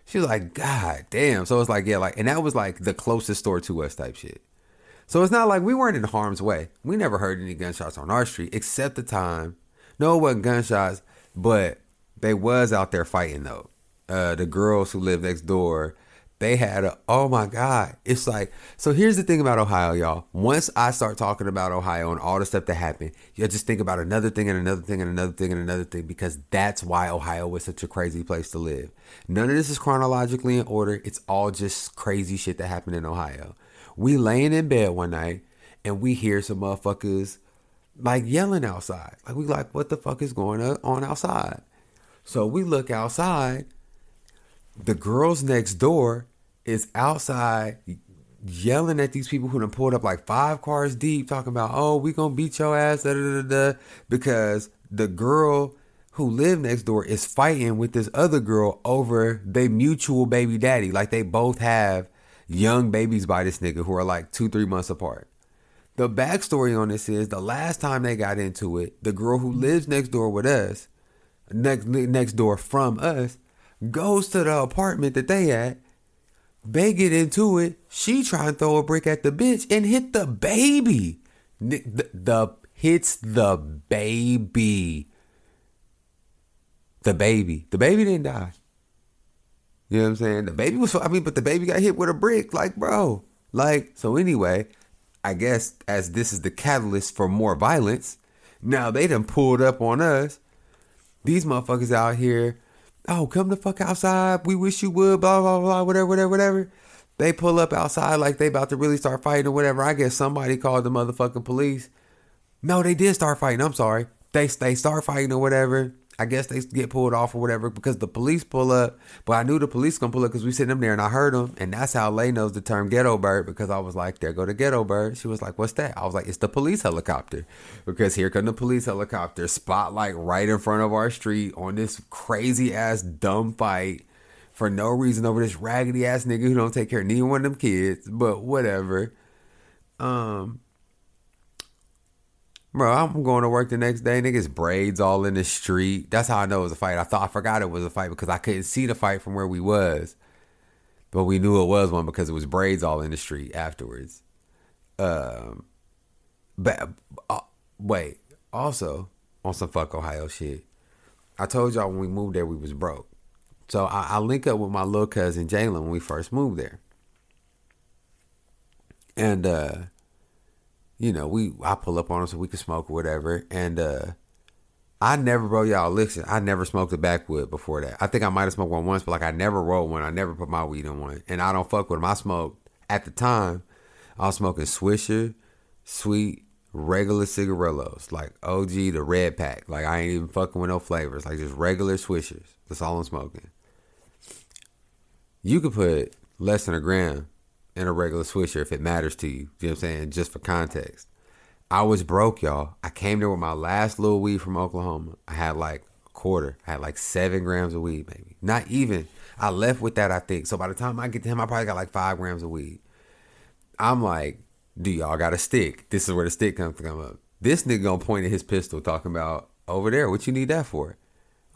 Speaker 3: She's like, God damn. So it's like, yeah, like, and that was like the closest store to us type shit. So it's not like we weren't in harm's way. We never heard any gunshots on our street, except the time. No, it wasn't gunshots, but they was out there fighting though. Uh, the girls who live next door they had a oh my god it's like so here's the thing about ohio y'all once i start talking about ohio and all the stuff that happened you just think about another thing and another thing and another thing and another thing because that's why ohio was such a crazy place to live none of this is chronologically in order it's all just crazy shit that happened in ohio we laying in bed one night and we hear some motherfuckers like yelling outside. Like we like what the fuck is going on outside? So we look outside. The girls next door is outside yelling at these people who done pulled up like five cars deep, talking about, oh, we gonna beat your ass, da, da, da, da, because the girl who lived next door is fighting with this other girl over their mutual baby daddy. Like they both have young babies by this nigga who are like two, three months apart. The backstory on this is the last time they got into it, the girl who lives next door with us, next next door from us, goes to the apartment that they at. They get into it. She try and throw a brick at the bitch and hit the baby. The, the, the hits the baby. The baby. The baby didn't die. You know what I'm saying? The baby was. I mean, but the baby got hit with a brick. Like, bro. Like, so anyway, I guess as this is the catalyst for more violence, now they done pulled up on us. These motherfuckers out here oh, come the fuck outside. We wish you would, blah, blah, blah, whatever, whatever, whatever. They pull up outside like they about to really start fighting or whatever. I guess somebody called the motherfucking police. No, they did start fighting. I'm sorry. They they start fighting or whatever. I guess they get pulled off or whatever because the police pull up. But I knew the police gonna pull up because we sitting them there and I heard them. And that's how Lay knows the term ghetto bird because I was like, there go the ghetto bird. She was like, what's that? I was like, it's the police helicopter. Because here come the police helicopter, spotlight right in front of our street on this crazy ass dumb fight for no reason over this raggedy ass nigga who don't take care of neither one of them kids. But whatever. Um Bro, I'm going to work the next day. Niggas braids all in the street. That's how I know it was a fight. I thought I forgot it was a fight because I couldn't see the fight from where we was, but we knew it was one because it was braids all in the street afterwards. Um, but uh, wait, also on some fuck Ohio shit. I told y'all when we moved there we was broke, so I, I link up with my little cousin Jalen when we first moved there, and uh you know, we I pull up on them so we can smoke or whatever. And uh I never, bro, y'all listen, I never smoked a backwood before that. I think I might have smoked one once, but like I never rolled one. I never put my weed in one. And I don't fuck with them. I smoked at the time, I was smoking Swisher, sweet, regular cigarillos, like OG the red pack. Like I ain't even fucking with no flavors, like just regular swishers. That's all I'm smoking. You could put less than a gram in a regular swisher if it matters to you. You know what I'm saying? Just for context. I was broke, y'all. I came there with my last little weed from Oklahoma. I had like a quarter. I had like seven grams of weed, maybe. Not even. I left with that, I think. So by the time I get to him, I probably got like five grams of weed. I'm like, do y'all got a stick? This is where the stick comes to come up. This nigga gonna point at his pistol talking about over there, what you need that for?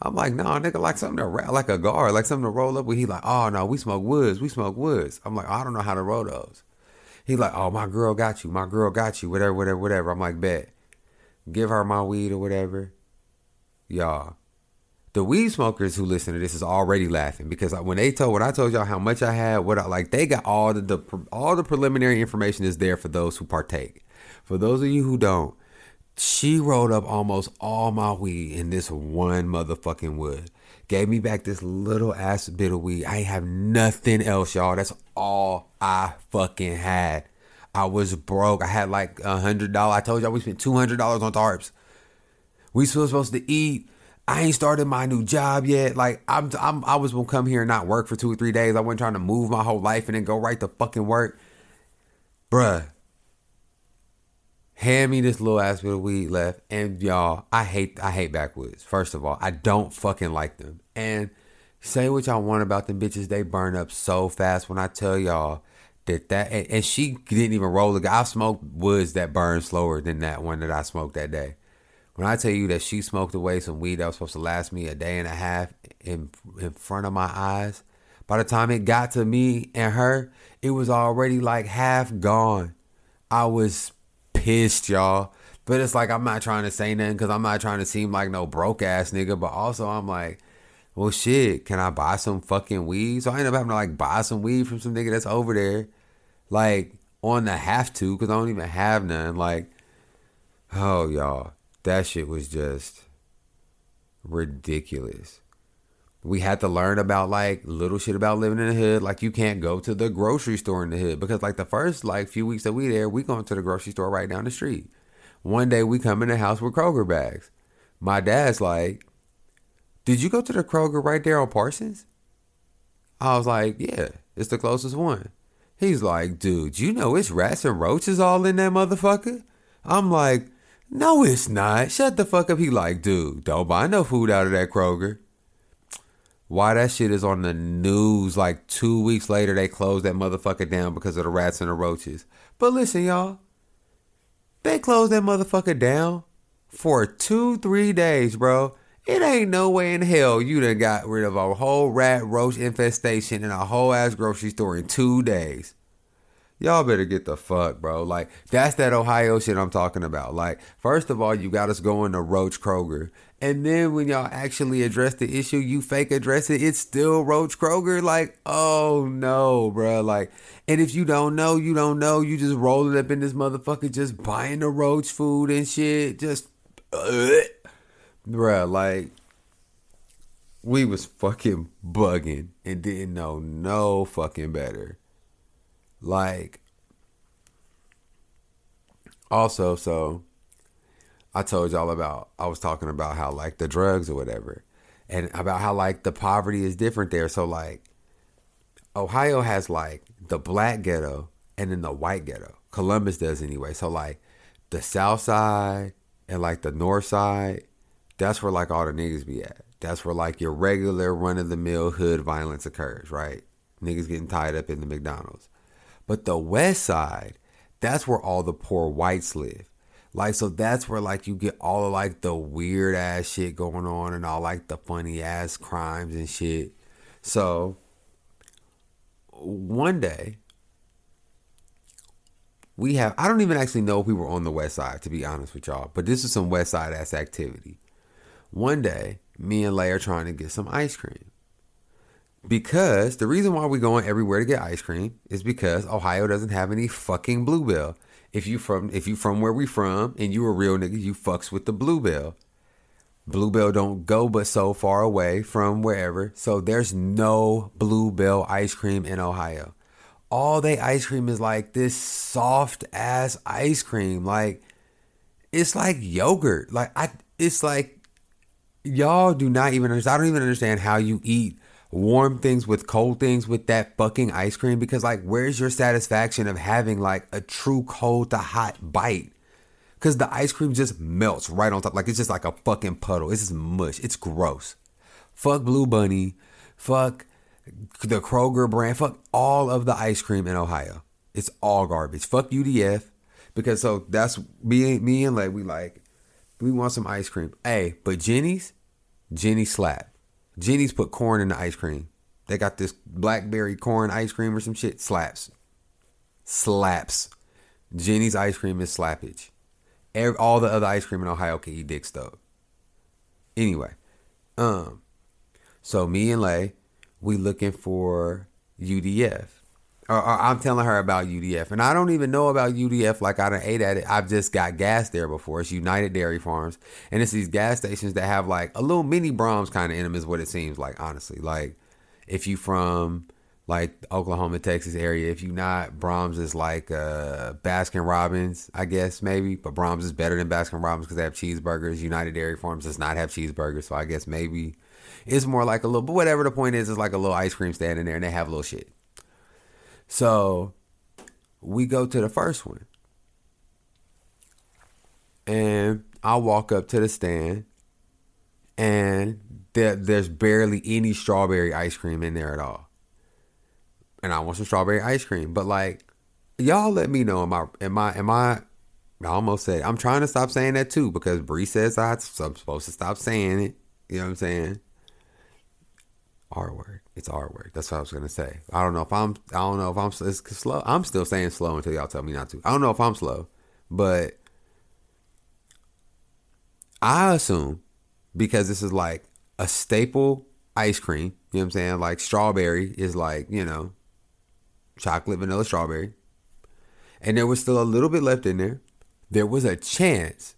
Speaker 3: I'm like, no, nah, nigga, like something to wrap, like a guard, like something to roll up with. He like, oh no, we smoke woods, we smoke woods. I'm like, I don't know how to roll those. He like, oh my girl got you, my girl got you, whatever, whatever, whatever. I'm like, bet, give her my weed or whatever. Y'all, the weed smokers who listen to this is already laughing because when they told when I told y'all how much I had, what I like, they got all the, the all the preliminary information is there for those who partake. For those of you who don't, She rolled up almost all my weed in this one motherfucking wood. Gave me back this little ass bit of weed. I have nothing else, y'all. That's all I fucking had. I was broke. I had like a hundred dollars. I told y'all we spent two hundred dollars on tarps. We still supposed to eat. I ain't started my new job yet. Like I'm, I'm, I was gonna come here and not work for two or three days. I wasn't trying to move my whole life and then go right to fucking work, bruh. Hand me this little ass bit of weed left, and y'all, I hate, I hate backwoods. First of all, I don't fucking like them. And say what y'all want about them bitches, they burn up so fast. When I tell y'all that that, and, and she didn't even roll the. I smoked woods that burn slower than that one that I smoked that day. When I tell you that she smoked away some weed that was supposed to last me a day and a half in in front of my eyes, by the time it got to me and her, it was already like half gone. I was pissed, y'all. But it's like I'm not trying to say nothing because I'm not trying to seem like no broke ass nigga. But also I'm like, well, shit, can I buy some fucking weed? So I end up having to like buy some weed from some nigga that's over there, like on the have to because I don't even have none. Like, oh y'all, that shit was just ridiculous. We had to learn about like little shit about living in the hood. Like you can't go to the grocery store in the hood because like the first like few weeks that we there, we going to the grocery store right down the street. One day we come in the house with Kroger bags. My dad's like, "Did you go to the Kroger right there on Parsons?" I was like, "Yeah, it's the closest one." He's like, "Dude, you know it's rats and roaches all in that motherfucker." I'm like, "No, it's not. Shut the fuck up." He like, "Dude, don't buy no food out of that Kroger." Why that shit is on the news like two weeks later they closed that motherfucker down because of the rats and the roaches. But listen, y'all. They closed that motherfucker down for two, three days, bro. It ain't no way in hell you done got rid of a whole rat roach infestation in a whole ass grocery store in two days. Y'all better get the fuck, bro. Like, that's that Ohio shit I'm talking about. Like, first of all, you got us going to Roach Kroger. And then when y'all actually address the issue, you fake address it, it's still Roach Kroger. Like, oh no, bro. Like, and if you don't know, you don't know. You just rolling up in this motherfucker, just buying the roach food and shit. Just, uh, bruh, like, we was fucking bugging and didn't know no fucking better. Like, also, so I told y'all about, I was talking about how, like, the drugs or whatever, and about how, like, the poverty is different there. So, like, Ohio has, like, the black ghetto and then the white ghetto. Columbus does anyway. So, like, the south side and, like, the north side, that's where, like, all the niggas be at. That's where, like, your regular run of the mill hood violence occurs, right? Niggas getting tied up in the McDonald's. But the west side, that's where all the poor whites live. Like, so that's where, like, you get all of, like, the weird ass shit going on and all, like, the funny ass crimes and shit. So, one day, we have, I don't even actually know if we were on the west side, to be honest with y'all, but this is some west side ass activity. One day, me and Lay are trying to get some ice cream. Because the reason why we're going everywhere to get ice cream is because Ohio doesn't have any fucking Blue Bell. If you from if you from where we from and you a real nigga, you fucks with the Blue Bell. Bluebell don't go but so far away from wherever. So there's no Blue Bell ice cream in Ohio. All they ice cream is like this soft ass ice cream. Like it's like yogurt. Like I it's like y'all do not even understand. I don't even understand how you eat warm things with cold things with that fucking ice cream? Because like where's your satisfaction of having like a true cold to hot bite? Because the ice cream just melts right on top. Like it's just like a fucking puddle. It's just mush. It's gross. Fuck blue bunny. Fuck the kroger brand. Fuck all of the ice cream in ohio. It's all garbage. Fuck udf because so that's me me and like we like we want some ice cream. Hey but Jeni's? Jeni slap Jeni's put corn in the ice cream. They got this blackberry corn ice cream or some shit. Slaps. Slaps. Jeni's ice cream is slappage. Every, all the other ice cream in Ohio can eat dick stove. Anyway, um, so me and Lay, we looking for UDF. Or, or I'm telling her about UDF, and I don't even know about UDF. Like I done ate at it. I've just got gas there before. It's United Dairy Farms, and it's these gas stations that have like a little mini Braum's kind of in them. Is what it seems like, honestly. Like if you from like Oklahoma, Texas area, if you not, Braum's is like uh, Baskin Robbins, I guess maybe, but Braum's is better than Baskin Robbins because they have cheeseburgers. United Dairy Farms does not have cheeseburgers, so I guess maybe it's more like a little. But whatever the point is, it's like a little ice cream stand in there, and they have little shit. So we go to the first one. And I walk up to the stand and there, there's barely any strawberry ice cream in there at all. And I want some strawberry ice cream. But like, y'all let me know. Am I am I am I I almost said I'm trying to stop saying that too because Bree says I'm supposed to stop saying it. You know what I'm saying? R word. It's R word. That's what I was gonna say. I don't know if I'm. I don't know if I'm it's slow. I'm still saying slow until y'all tell me not to. I don't know if I'm slow, but I assume because this is like a staple ice cream. You know what I'm saying? Like strawberry is like you know, chocolate vanilla strawberry, and there was still a little bit left in there. There was a chance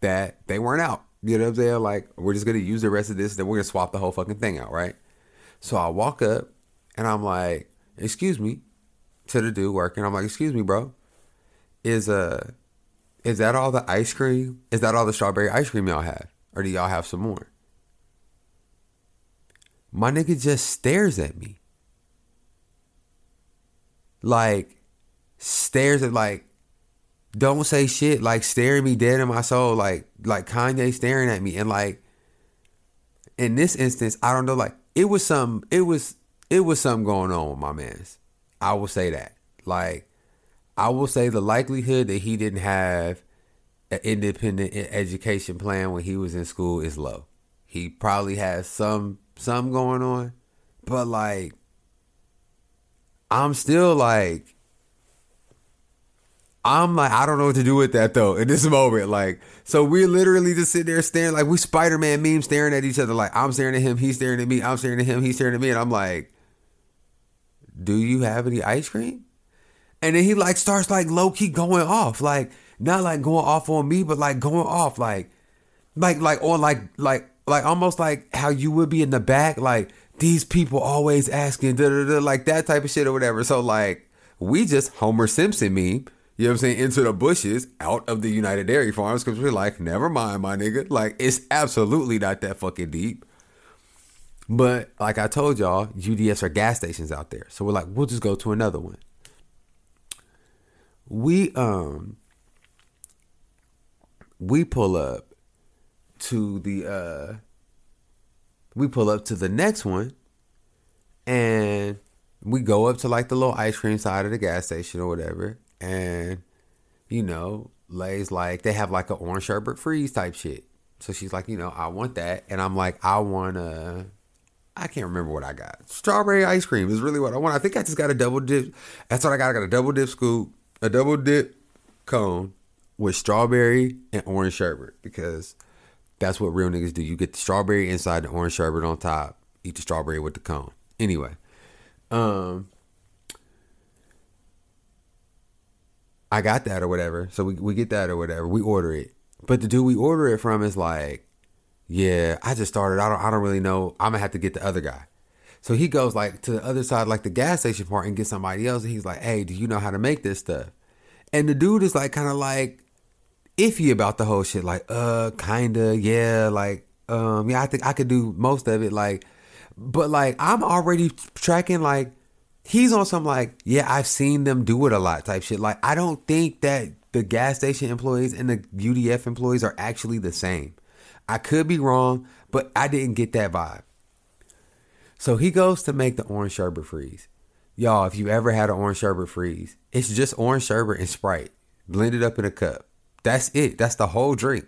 Speaker 3: that they weren't out. You know what I'm saying? Like we're just gonna use the rest of this, then we're gonna swap the whole fucking thing out, right? So I walk up and I'm like, "Excuse me," to the dude working. I'm like, "Excuse me, bro, is uh, is that all the ice cream? Is that all the strawberry ice cream y'all have, or do y'all have some more?" My nigga just stares at me, like stares at like, don't say shit, like staring me dead in my soul, like like Kanye staring at me, and like in this instance, I don't know, like it was some it was it was something going on with my man's. I will say that. Like I will say the likelihood that he didn't have an independent education plan when he was in school is low. He probably has some some going on, but like I'm still like I'm like, I don't know what to do with that though in this moment. Like, so we're literally just sitting there staring, like we Spider Man meme staring at each other. Like, I'm staring at him, he's staring at me, I'm staring at him, he's staring at me. And I'm like, do you have any ice cream? And then he like starts like low key going off. Like, not like going off on me, but like going off. Like, like, like, or like, like, like almost like how you would be in the back. Like, these people always asking, like that type of shit or whatever. So, like, we just Homer Simpson meme you know what I'm saying, into the bushes out of the United Dairy Farms because we're like, never mind, my nigga. Like, it's absolutely not that fucking deep. But like I told y'all, UDFs are gas stations out there. So we're like, we'll just go to another one. We um we pull up to the uh we pull up to the next one and we go up to like the little ice cream side of the gas station or whatever and you know, Lay's like they have like an orange sherbet freeze type shit. So she's like, you know, I want that, and I'm like, I want a. I can't remember what I got. Strawberry ice cream is really what I want. I think I just got a double dip. That's what I got. I got a double dip scoop, a double dip cone with strawberry and orange sherbet because that's what real niggas do. You get the strawberry inside, the orange sherbet on top. Eat the strawberry with the cone. Anyway, um, I got that or whatever. So we, we get that or whatever. We order it. But the dude we order it from is like, yeah, I just started. I don't I don't really know. I'm gonna have to get the other guy. So he goes like to the other side, like the gas station part, and get somebody else. And he's like, hey, do you know how to make this stuff? And the dude is like kind of like iffy about the whole shit. Like, uh, kinda, yeah, like, um, yeah, I think I could do most of it. Like, but like I'm already tracking like he's on some like, yeah, I've seen them do it a lot type shit. Like, I don't think that the gas station employees and the UDF employees are actually the same. I could be wrong, but I didn't get that vibe. So he goes to make the orange sherbet freeze. Y'all, if you ever had an orange sherbet freeze, it's just orange sherbet and Sprite blended up in a cup. That's it. That's the whole drink.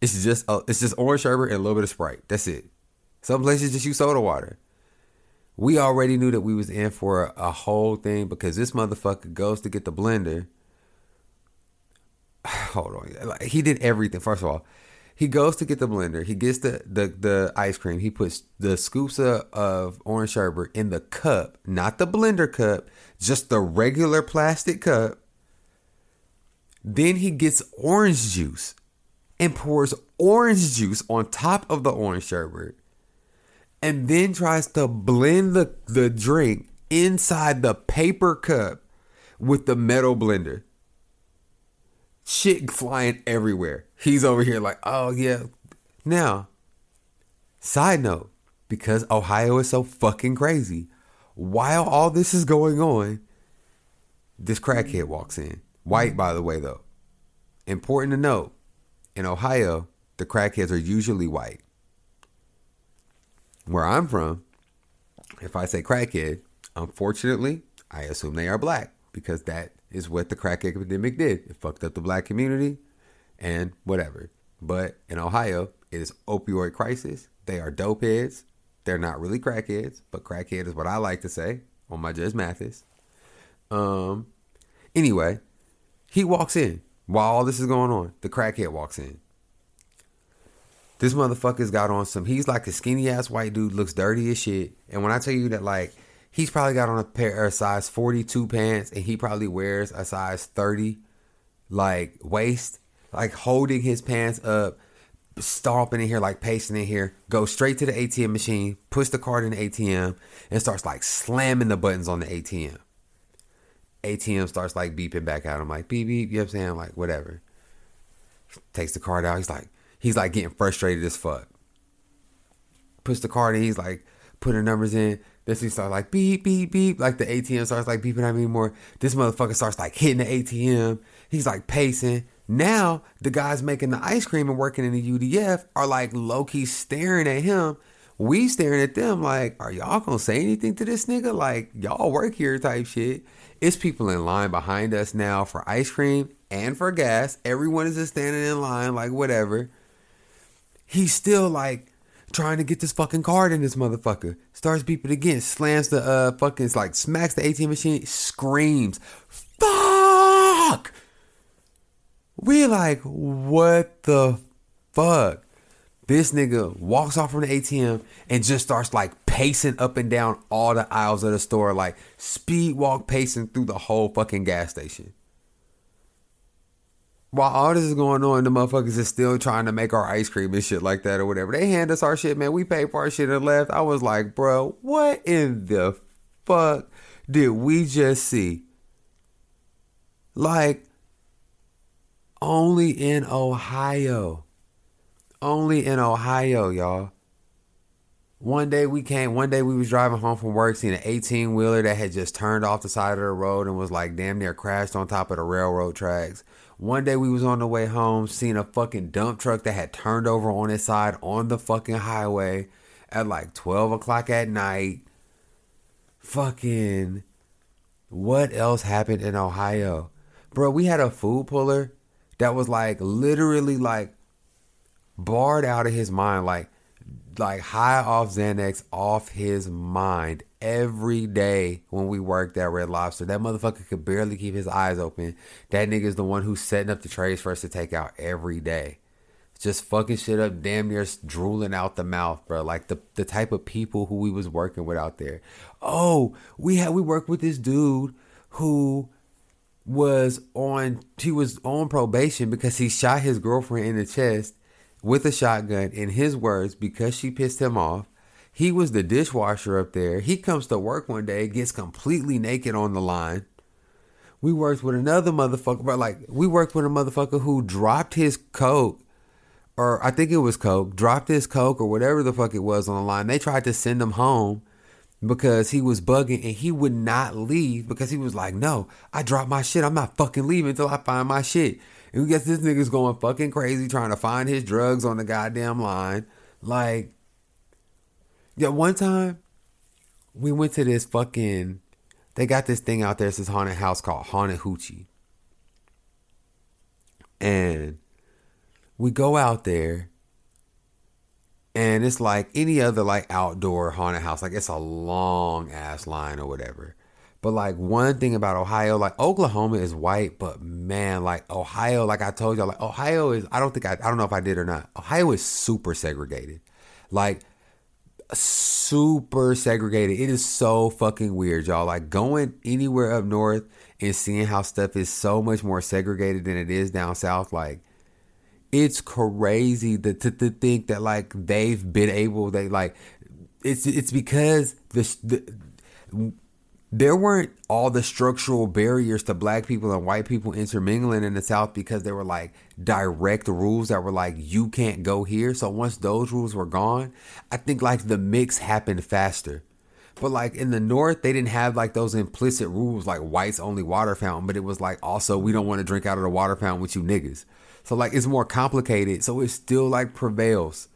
Speaker 3: It's just uh, it's just orange sherbet and a little bit of Sprite. That's it. Some places just use soda water we already knew that we was in for a, a, whole thing because this motherfucker goes to get the blender. Hold on, like, he did everything. First of all, He goes to get the blender. He gets the the, the ice cream. He puts the scoops of, of orange sherbet in the cup, not the blender cup, just the regular plastic cup. Then he gets orange juice and pours orange juice on top of the orange sherbet. And then tries to blend the, the drink inside the paper cup with the metal blender shit flying everywhere. He's over here like, oh yeah. Now, side note, because Ohio is so fucking crazy, while all this is going on, this crackhead walks in. White, by the way, though. Important to note, in Ohio, the crackheads are usually white. Where I'm from, if I say crackhead, unfortunately, I assume they are black because that is what the crack epidemic did. It fucked up the black community and whatever. But in Ohio, it is opioid crisis. They are dope heads. They're not really crackheads, but crackhead is what I like to say on my Judge Mathis. Um anyway, he walks in while all this is going on. The crackhead walks in. This motherfucker's got on some he's like a skinny ass white dude, looks dirty as shit. And when I tell you that like he's probably got on a pair of size 42 pants and he probably wears a size 30 like waist like holding his pants up stomping in here like pacing in here goes straight to the atm machine puts the card in the atm and starts like slamming the buttons on the atm atm starts like beeping back at him like beep beep you know what i'm saying? Like whatever. Takes the card out he's like he's like getting frustrated as fuck puts the card in he's like putting numbers in this he starts like beep, beep, beep. Like the ATM starts like beeping at me more. This motherfucker starts like hitting the ATM. He's like pacing. Now the guys making the ice cream and working in the UDF are like low key staring at him. We staring at them like, are y'all gonna say anything to this nigga? Like y'all work here type shit. It's people in line behind us now for ice cream and for gas. Everyone is just standing in line like whatever. He's still like trying to get this fucking card in this motherfucker. Starts beeping again, slams the uh fucking like smacks the ATM machine, screams, "Fuck!" We like, what the fuck? This nigga walks off from the ATM and just starts like pacing up and down all the aisles of the store, like speed walk pacing through the whole fucking gas station while all this is going on, the motherfuckers is still trying to make our ice cream and shit like that or whatever. They hand us our shit, man. We paid for our shit and left. I was like, bro, what in the fuck did we just see? Like, only in Ohio. Only in Ohio, y'all. One day we came, one day we was driving home from work, seeing an 18 wheeler that had just turned off the side of the road and was like damn near crashed on top of the railroad tracks. One day we was on the way home, seeing a fucking dump truck that had turned over on its side on the fucking highway at like 12 o'clock at night. Fucking, what else happened in Ohio? Bro, we had a food puller that was like literally like barred out of his mind, like like high off Xanax, off his mind every day when we worked at Red Lobster. That motherfucker could barely keep his eyes open. That nigga is the one who's setting up the trays for us to take out every day. Just fucking shit up, damn near drooling out the mouth, bro. Like the the type of people who we was working with out there. Oh, we had we worked with this dude who was on he was on probation because he shot his girlfriend in the chest with a shotgun in his words because she pissed him off he was the dishwasher up there. He comes to work one day, gets completely naked on the line. We worked with another motherfucker, but like we worked with a motherfucker who dropped his coke, or I think it was coke, dropped his coke or whatever the fuck it was on the line. They tried to send him home because he was bugging and he would not leave because he was like, "No, I dropped my shit. I'm not fucking leaving until I find my shit." And we guess this nigga's going fucking crazy trying to find his drugs on the goddamn line. Like, yeah, one time we went to this fucking. They got this thing out there. It's this haunted house called Haunted Hoochie, and we go out there, and it's like any other like outdoor haunted house. Like it's a long ass line or whatever. But like one thing about Ohio, like Oklahoma is white, but man, like Ohio, like I told y'all, like Ohio is I don't think I I don't know if I did or not. Ohio is super segregated. Like super segregated. It is so fucking weird, y'all. Like going anywhere up north and seeing how stuff is so much more segregated than it is down south, like it's crazy to, to, to think that like they've been able they like it's it's because the, the there weren't all the structural barriers to black people and white people intermingling in the South because there were like direct rules that were like, you can't go here. So once those rules were gone, I think like the mix happened faster. But like in the North, they didn't have like those implicit rules like whites only water fountain, but it was like also we don't want to drink out of the water fountain with you niggas. So like it's more complicated. So it still like prevails.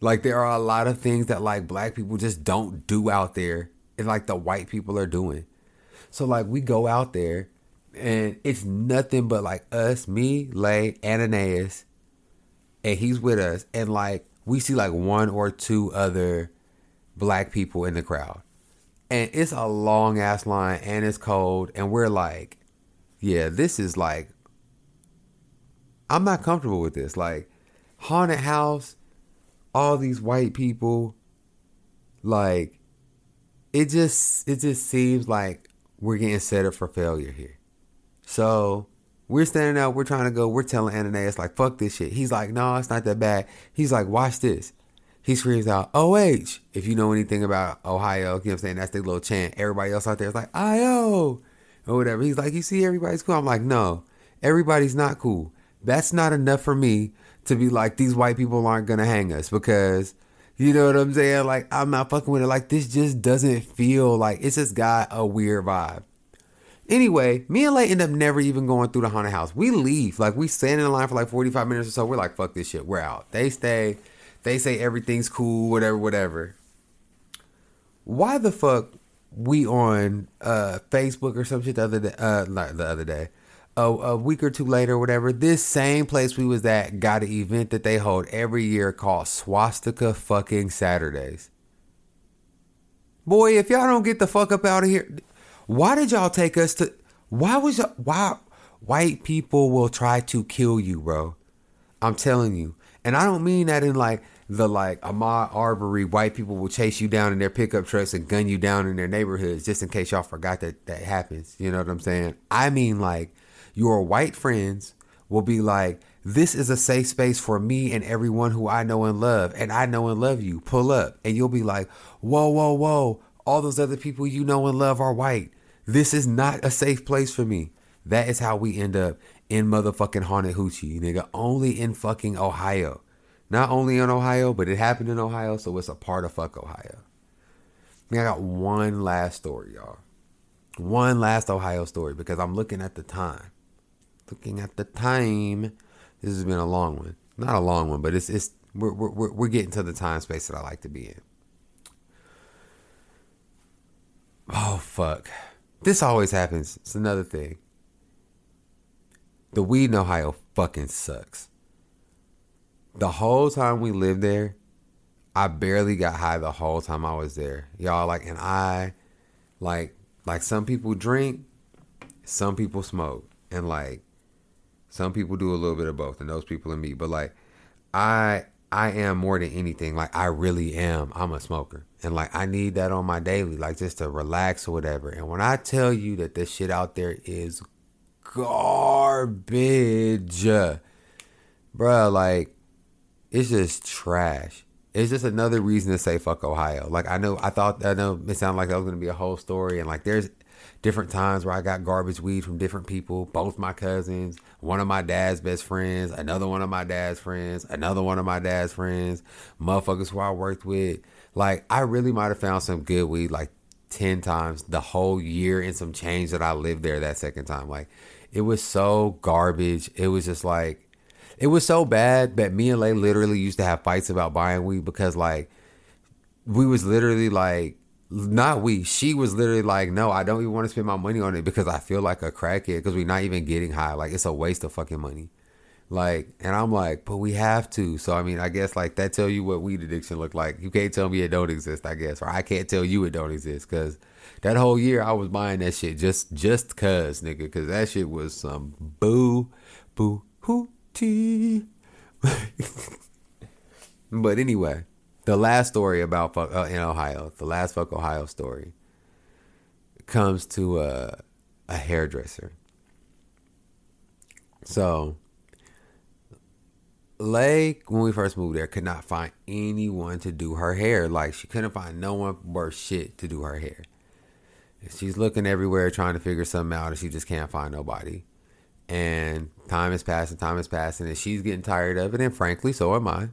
Speaker 3: Like there are a lot of things that like black people just don't do out there like the white people are doing. So like we go out there and it's nothing but like us, me, Lay, Ananias, and he's with us, and like we see like one or two other black people in the crowd. And it's a long ass line and it's cold, and we're like, yeah, this is like I'm not comfortable with this. Like haunted house, all these white people, like it just it just seems like we're getting set up for failure here. So we're standing up, we're trying to go, we're telling Ananias like fuck this shit. He's like, no, it's not that bad. He's like, watch this. He screams out, OH. If you know anything about Ohio, you know what I'm saying? That's their little chant. Everybody else out there is like, IO or whatever. He's like, you see everybody's cool. I'm like, no, everybody's not cool. That's not enough for me to be like, these white people aren't gonna hang us because you know what I'm saying? Like, I'm not fucking with it. Like, this just doesn't feel like it's just got a weird vibe. Anyway, me and Lay end up never even going through the haunted house. We leave. Like, we stand in line for like 45 minutes or so. We're like, fuck this shit. We're out. They stay. They say everything's cool, whatever, whatever. Why the fuck we on uh Facebook or some shit the other day? Uh, not the other day a, a week or two later, whatever, this same place we was at got an event that they hold every year called Swastika fucking Saturdays. Boy, if y'all don't get the fuck up out of here, why did y'all take us to? Why was y'all, why white people will try to kill you, bro? I'm telling you, and I don't mean that in like the like Ahmaud Arbery. White people will chase you down in their pickup trucks and gun you down in their neighborhoods, just in case y'all forgot that that happens. You know what I'm saying? I mean like your white friends will be like, this is a safe space for me and everyone who I know and love, and I know and love you. Pull up. And you'll be like, whoa, whoa, whoa. All those other people you know and love are white. This is not a safe place for me. That is how we end up in motherfucking haunted hoochie, nigga. Only in fucking Ohio. Not only in Ohio, but it happened in Ohio, so it's a part of fuck Ohio. I, I got one last story, y'all. One last Ohio story because I'm looking at the time looking at the time, this has been a long one. Not a long one, but it's it's we're we're we're getting to the time space that I like to be in. Oh fuck. This always happens. It's another thing. The weed in Ohio fucking sucks. The whole time we lived there, I barely got high the whole time I was there. Y'all like and I like like some people drink, some people smoke. And like some people do a little bit of both, and those people are me. But like, I I am more than anything. Like I really am. I'm a smoker, and like I need that on my daily, like just to relax or whatever. And when I tell you that this shit out there is garbage, bruh, like it's just trash. It's just another reason to say fuck Ohio. Like I know, I thought I know it sounded like that was gonna be a whole story, and like there's different times where I got garbage weed from different people, both my cousins, one of my dad's best friends, another one of my dad's friends, another one of my dad's friends, motherfuckers who I worked with. Like, I really might have found some good weed like 10 times the whole year and some change that I lived there that second time. Like, it was so garbage. It was just like, it was so bad that me and Lay literally used to have fights about buying weed because, like, we was literally like, not we. She was literally like, no, I don't even want to spend my money on it because I feel like a crackhead because we're not even getting high. Like it's a waste of fucking money. Like, and I'm like, but we have to. So I mean, I guess like that tell you what weed addiction look like. You can't tell me it don't exist, I guess, or I can't tell you it don't exist because that whole year I was buying that shit just just cause nigga, because that shit was some boo boo hootie. but anyway, the last story about fuck, uh, in Ohio, the last fuck Ohio story comes to a, a hairdresser. So, Lay, when we first moved there, could not find anyone to do her hair. Like, she couldn't find no one worth shit to do her hair. She's looking everywhere trying to figure something out, and she just can't find nobody. And time is passing, time is passing, and she's getting tired of it. And frankly, so am I.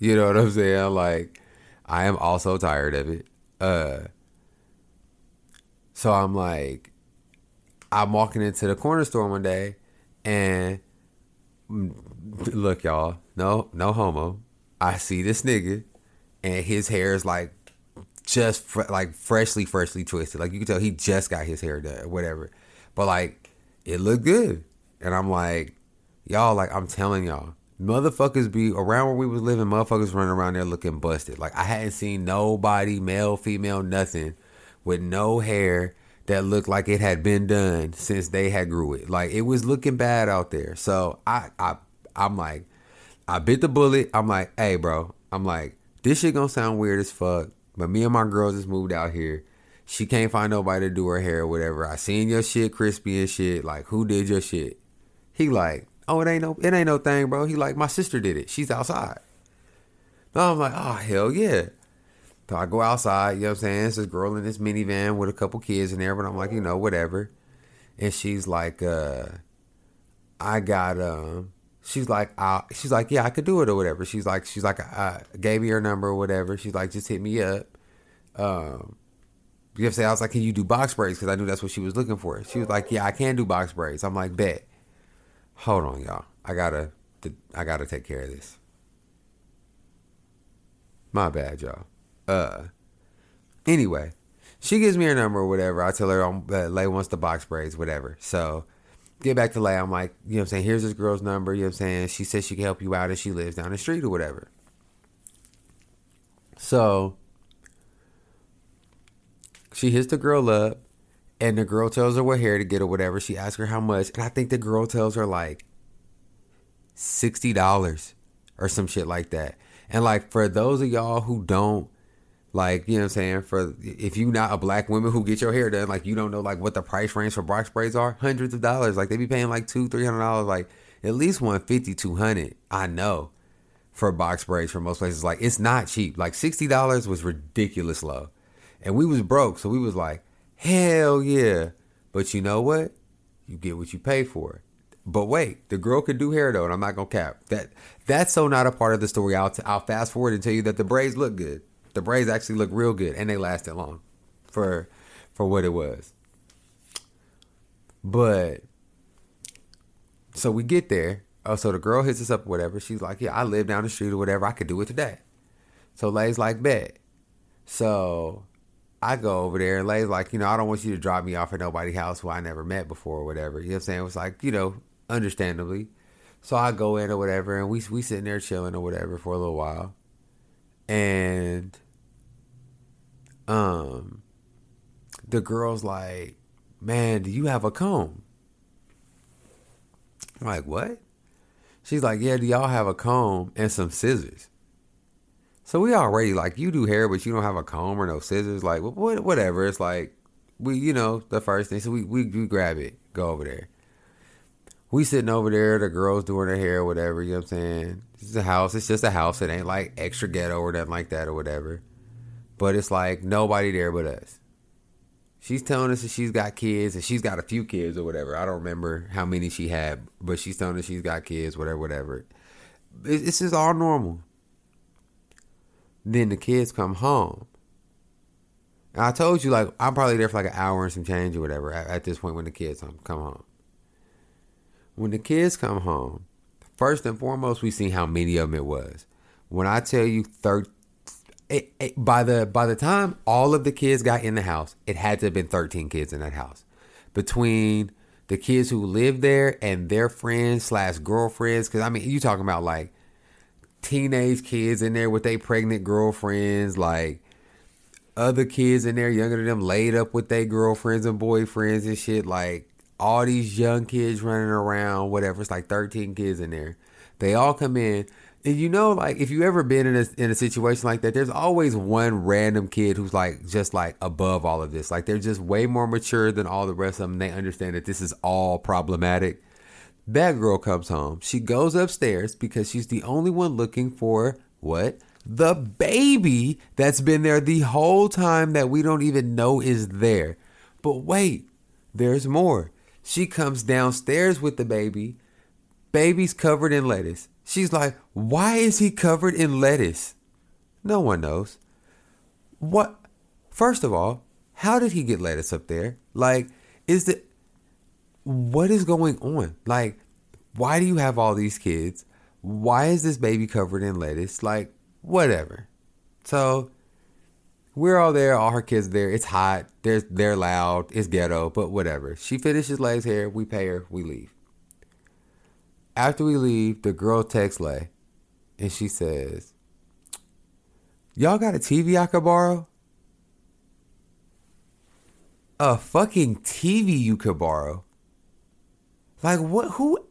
Speaker 3: You know what I'm saying? Like, I am also tired of it. Uh, so I'm like, I'm walking into the corner store one day, and look, y'all, no, no homo. I see this nigga, and his hair is like just fr- like freshly, freshly twisted. Like you can tell he just got his hair done, whatever. But like, it looked good, and I'm like, y'all, like I'm telling y'all, motherfuckers be around where we was living. Motherfuckers running around there looking busted. Like I hadn't seen nobody, male, female, nothing, with no hair that looked like it had been done since they had grew it. Like it was looking bad out there. So I I I'm like, I bit the bullet. I'm like, hey bro, I'm like, this shit gonna sound weird as fuck. But me and my girls just moved out here. She can't find nobody to do her hair or whatever. I seen your shit crispy and shit. Like, who did your shit? He like, oh, it ain't no, it ain't no thing, bro. He like, my sister did it. She's outside. No, I'm like, oh hell yeah. So I go outside, you know what I'm saying? It's this girl in this minivan with a couple kids in there, but I'm like, you know, whatever. And she's like, uh, I got um she's like, I, she's like, yeah, I could do it or whatever. She's like, she's like, I gave me her number or whatever. She's like, just hit me up. Um, you have to say, I was like, can you do box braids? Because I knew that's what she was looking for. She was like, yeah, I can do box braids. I'm like, bet. Hold on, y'all. I gotta, I gotta take care of this. My bad, y'all. Uh, anyway, she gives me her number or whatever. I tell her um, uh, Lay wants the box braids, whatever. So get back to Lay. I'm like, you know what I'm saying? Here's this girl's number. You know what I'm saying? She says she can help you out and she lives down the street or whatever. So she hits the girl up and the girl tells her what hair to get or whatever. She asks her how much. And I think the girl tells her like $60 or some shit like that. And like for those of y'all who don't like, you know what I'm saying? For if you not a black woman who get your hair done, like you don't know like what the price range for box braids are, hundreds of dollars. Like they be paying like two, three hundred dollars, like at least 150, 200. I know for box braids for most places. Like it's not cheap. Like sixty dollars was ridiculous low. And we was broke, so we was like, hell yeah. But you know what? You get what you pay for. But wait, the girl could do hair though, and I'm not gonna cap that. That's so not a part of the story. I'll t- I'll fast forward and tell you that the braids look good. The braids actually look real good, and they lasted long for for what it was. But so we get there. Oh, so the girl hits us up, whatever. She's like, "Yeah, I live down the street or whatever. I could do it today." So Lay's like, "Bet." So I go over there, and Lay's like, "You know, I don't want you to drop me off at nobody's house who I never met before or whatever." You know what I'm saying? It was like, you know, understandably. So I go in or whatever, and we we sitting there chilling or whatever for a little while, and um, the girl's like, "Man, do you have a comb?" I'm like, "What?" She's like, "Yeah, do y'all have a comb and some scissors?" So we already like you do hair, but you don't have a comb or no scissors. Like, what, whatever. It's like we, you know, the first thing. So we, we we grab it, go over there. We sitting over there, the girls doing their hair, whatever. You know what I'm saying? It's a house. It's just a house. It ain't like extra ghetto or nothing like that or whatever. But it's like nobody there but us. She's telling us that she's got kids and she's got a few kids or whatever. I don't remember how many she had, but she's telling us she's got kids, whatever, whatever. It's just all normal. Then the kids come home. And I told you, like, I'm probably there for like an hour and some change or whatever at, at this point when the kids come home. When the kids come home, first and foremost, we see how many of them it was. When I tell you, thir- it, it, by the by the time all of the kids got in the house, it had to have been 13 kids in that house. Between the kids who live there and their friends slash girlfriends. Because I mean, you talking about like teenage kids in there with their pregnant girlfriends, like other kids in there younger than them laid up with their girlfriends and boyfriends and shit. Like all these young kids running around, whatever. It's like 13 kids in there. They all come in. And you know, like if you ever been in a in a situation like that, there's always one random kid who's like just like above all of this. Like they're just way more mature than all the rest of them. They understand that this is all problematic. That girl comes home. She goes upstairs because she's the only one looking for what? The baby that's been there the whole time that we don't even know is there. But wait, there's more. She comes downstairs with the baby. Baby's covered in lettuce. She's like, why is he covered in lettuce? No one knows. What? First of all, how did he get lettuce up there? Like, is the what is going on? Like, why do you have all these kids? Why is this baby covered in lettuce? Like, whatever. So we're all there, all her kids there. It's hot. They're they're loud. It's ghetto, but whatever. She finishes Lay's hair. We pay her. We leave. After we leave, the girl texts Lay, and she says, "Y'all got a TV I could borrow? A fucking TV you could borrow? Like what? Who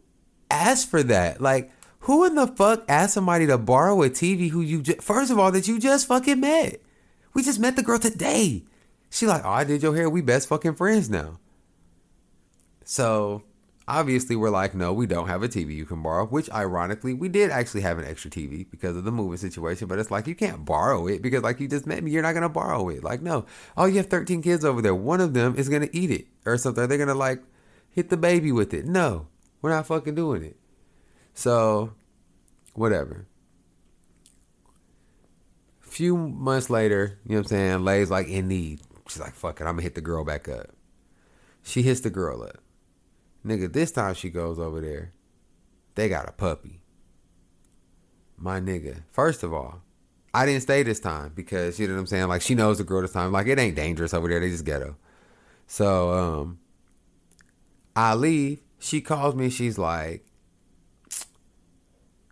Speaker 3: asked for that? Like." Who in the fuck asked somebody to borrow a TV who you first of all that you just fucking met? We just met the girl today. She like, oh, I did your hair. We best fucking friends now. So obviously we're like, no, we don't have a TV you can borrow. Which ironically, we did actually have an extra TV because of the moving situation. But it's like you can't borrow it because like you just met me, you're not gonna borrow it. Like no, oh you have 13 kids over there. One of them is gonna eat it or something. They're gonna like hit the baby with it. No, we're not fucking doing it. So, whatever. A Few months later, you know what I'm saying? Lay's like in need. She's like, fuck it, I'm gonna hit the girl back up. She hits the girl up. Nigga, this time she goes over there. They got a puppy. My nigga. First of all, I didn't stay this time because you know what I'm saying? Like she knows the girl this time. Like it ain't dangerous over there. They just ghetto. So um I leave. She calls me. She's like,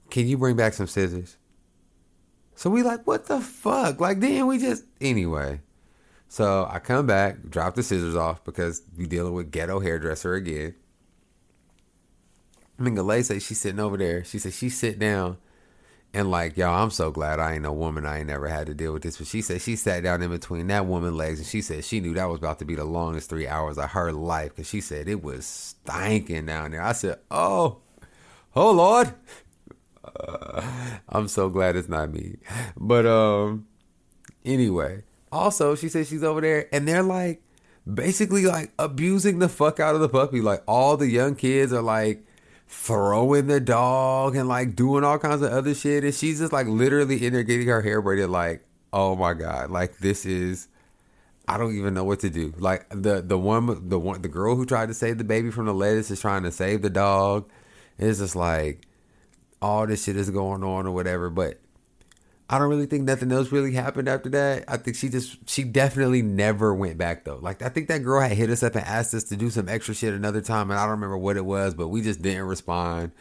Speaker 3: can you bring back some scissors? So we like, what the fuck? Like, then we just anyway. So I come back, drop the scissors off because we dealing with ghetto hairdresser again. Mingalay say she's sitting over there. She said she sit down and like, y'all, I'm so glad I ain't a woman. I ain't never had to deal with this. But she said she sat down in between that woman legs and she said she knew that was about to be the longest three hours of her life because she said it was stinking down there. I said, oh, oh Lord. I'm so glad it's not me. But um anyway, also she said she's over there and they're like basically like abusing the fuck out of the puppy. Like all the young kids are like throwing the dog and like doing all kinds of other shit and she's just like literally in there getting her hair braided like oh my god like this is I don't even know what to do. Like the the one the one the girl who tried to save the baby from the lettuce is trying to save the dog. It's just like all this shit is going on or whatever. But I don't really think nothing else really happened after that. I think she just she definitely never went back though. Like I think that girl had hit us up and asked us to do some extra shit another time, and I don't remember what it was, but we just didn't respond.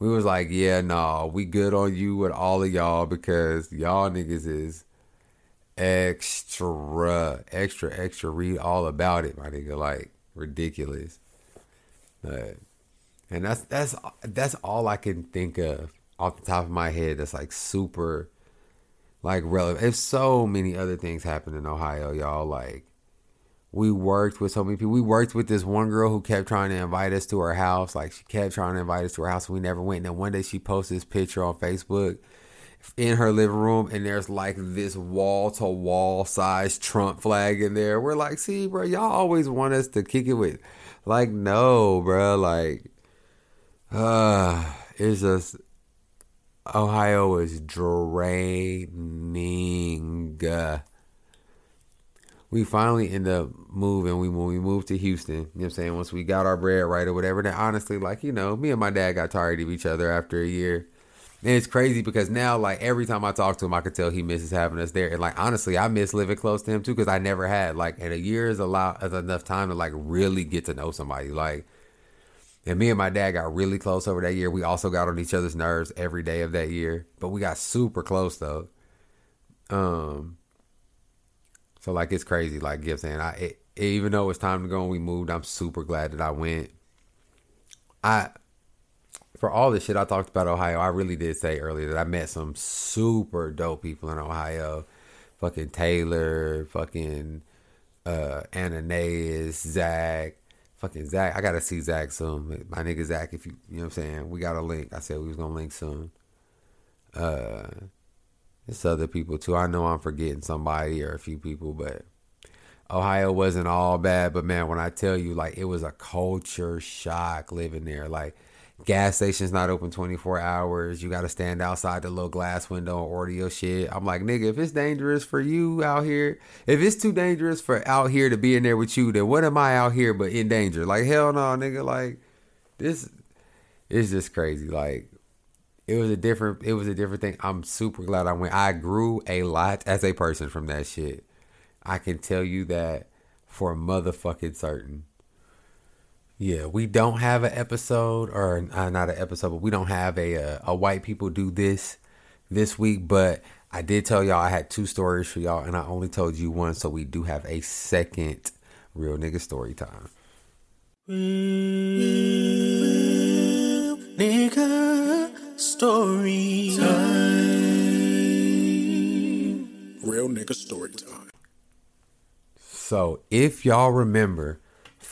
Speaker 3: We was like, yeah, no, nah, we good on you with all of y'all because y'all niggas is extra, extra, extra. Read all about it, my nigga. Like ridiculous. But and that's that's that's all I can think of off the top of my head. That's like super, like relevant. If so many other things happened in Ohio, y'all. Like we worked with so many people. We worked with this one girl who kept trying to invite us to her house. Like she kept trying to invite us to her house. And we never went. And then one day she posted this picture on Facebook in her living room, and there's like this wall to wall size Trump flag in there. We're like, see, bro, y'all always want us to kick it with. Like, no, bro. Like, uh, it's just Ohio is draining. We finally end up moving. We when we moved to Houston, you know what I'm saying? Once we got our bread right or whatever. Then honestly, like, you know, me and my dad got tired of each other after a year. And it's crazy because now, like, every time I talk to him, I could tell he misses having us there. And, like, honestly, I miss living close to him too because I never had, like, and a year is a lot, is enough time to, like, really get to know somebody. Like, And me and my dad got really close over that year. We also got on each other's nerves every day of that year, but we got super close though. Um, so like it's crazy. Like Gift saying, I it, even though it's time to go and we moved, I'm super glad that I went. I for all the shit I talked about Ohio, I really did say earlier that I met some super dope people in Ohio. Fucking Taylor, fucking uh Ananias, Zach, fucking Zach. I gotta see Zach soon. My nigga Zach, if you you know what I'm saying, we got a link. I said we was gonna link soon. Uh it's other people too. I know I'm forgetting somebody or a few people, but Ohio wasn't all bad. But man, when I tell you, like, it was a culture shock living there. Like, gas station's not open 24 hours. You got to stand outside the little glass window and order your shit. I'm like, nigga, if it's dangerous for you out here, if it's too dangerous for out here to be in there with you, then what am I out here but in danger? Like, hell no, nigga. Like, this is just crazy. Like, it was a different it was a different thing. I'm super glad I went. I grew a lot as a person from that shit. I can tell you that for motherfucking certain. Yeah, we don't have an episode or uh, not an episode, but we don't have a, a uh, a white people do this this week, but I did tell y'all I had two stories for y'all and I only told you one, so we do have a second real nigga story time. Real
Speaker 2: nigga story time. Real nigga story time.
Speaker 3: So, if y'all remember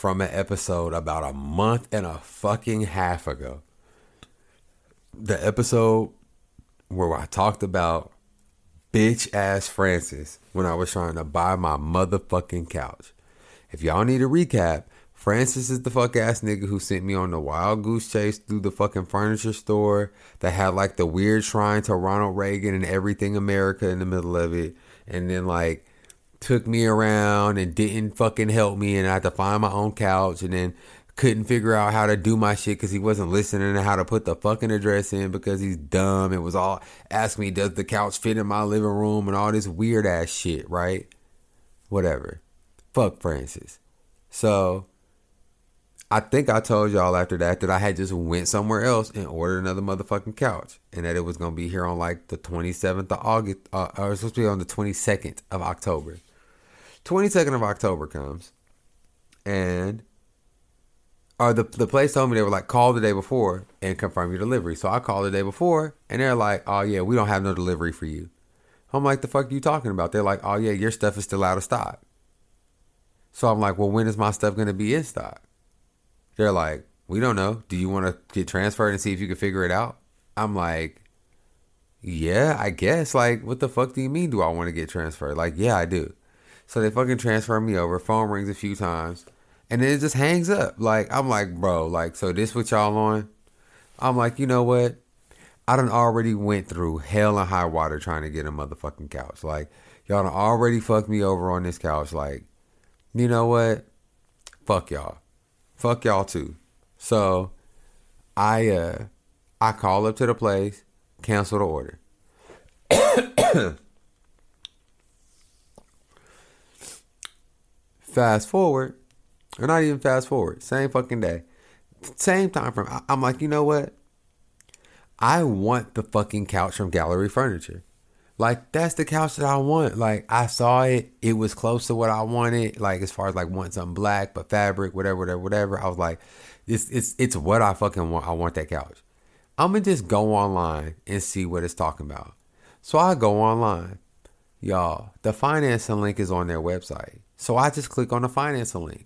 Speaker 3: from an episode about a month and a fucking half ago, the episode where I talked about bitch ass Francis when I was trying to buy my motherfucking couch. If y'all need a recap, Francis is the fuck ass nigga who sent me on the wild goose chase through the fucking furniture store that had like the weird shrine to Ronald Reagan and everything America in the middle of it. And then like took me around and didn't fucking help me and I had to find my own couch and then couldn't figure out how to do my shit because he wasn't listening to how to put the fucking address in because he's dumb. It was all ask me, does the couch fit in my living room and all this weird ass shit, right? Whatever. Fuck Francis. So I think I told y'all after that that I had just went somewhere else and ordered another motherfucking couch, and that it was gonna be here on like the 27th of August, uh, or it was supposed to be on the 22nd of October. 22nd of October comes, and or the the place told me they were like call the day before and confirm your delivery. So I called the day before, and they're like, oh yeah, we don't have no delivery for you. I'm like, the fuck are you talking about? They're like, oh yeah, your stuff is still out of stock. So I'm like, well, when is my stuff gonna be in stock? They're like, we don't know. Do you want to get transferred and see if you can figure it out? I'm like, yeah, I guess. Like, what the fuck do you mean? Do I want to get transferred? Like, yeah, I do. So they fucking transfer me over. Phone rings a few times, and then it just hangs up. Like, I'm like, bro, like, so this what y'all on? I'm like, you know what? I done already went through hell and high water trying to get a motherfucking couch. Like, y'all done already fucked me over on this couch. Like, you know what? Fuck y'all. Fuck y'all too. So I uh I call up to the place, cancel the order. fast forward, or not even fast forward, same fucking day, same time frame. I'm like, you know what? I want the fucking couch from Gallery Furniture. Like that's the couch that I want. Like I saw it, it was close to what I wanted. Like as far as like want something black, but fabric, whatever, whatever, whatever. I was like, it's it's it's what I fucking want. I want that couch. I'm gonna just go online and see what it's talking about. So I go online, y'all. The financing link is on their website. So I just click on the financing link.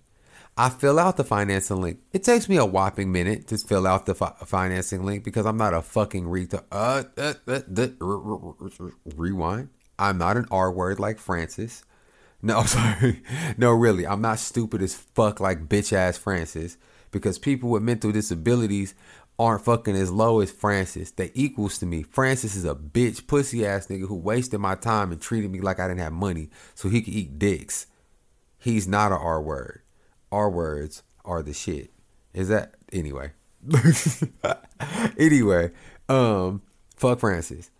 Speaker 3: I fill out the financing link. It takes me a whopping minute to fill out the fi- financing link because I'm not a fucking retard. Uh, uh, uh, rewind. I'm not an R word like Francis. No, I'm sorry. No, really. I'm not stupid as fuck like bitch ass Francis because people with mental disabilities aren't fucking as low as Francis. They equals to me. Francis is a bitch, pussy ass nigga who wasted my time and treated me like I didn't have money so he could eat dicks. He's not a R word R words are the shit. Is that anyway? anyway, um, fuck Francis.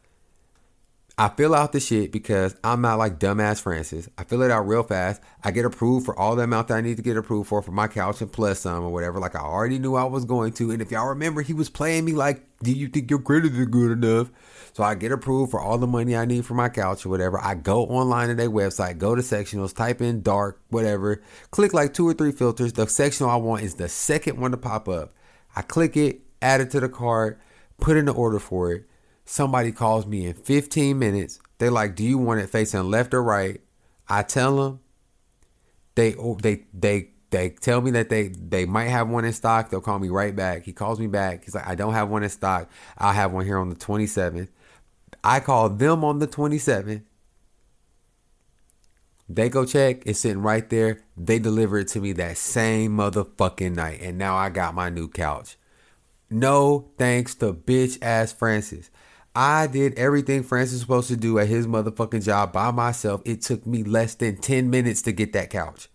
Speaker 3: I fill out the shit because I'm not like dumbass Francis. I fill it out real fast. I get approved for all the amount that I need to get approved for for my couch and plus some or whatever. Like I already knew I was going to. And if y'all remember, he was playing me like, "Do you think your credit is good enough?" So I get approved for all the money I need for my couch or whatever. I go online to their website, go to sectionals, type in dark, whatever, click like two or three filters. The sectional I want is the second one to pop up. I click it, add it to the cart, put in the order for it. Somebody calls me in 15 minutes. They're like, "Do you want it facing left or right?" I tell them. They oh, they they they tell me that they they might have one in stock. They'll call me right back. He calls me back. He's like, "I don't have one in stock. I'll have one here on the 27th." I call them on the 27th. They go check. It's sitting right there. They deliver it to me that same motherfucking night. And now I got my new couch. No thanks to bitch ass Francis. I did everything Francis was supposed to do at his motherfucking job by myself. It took me less than 10 minutes to get that couch.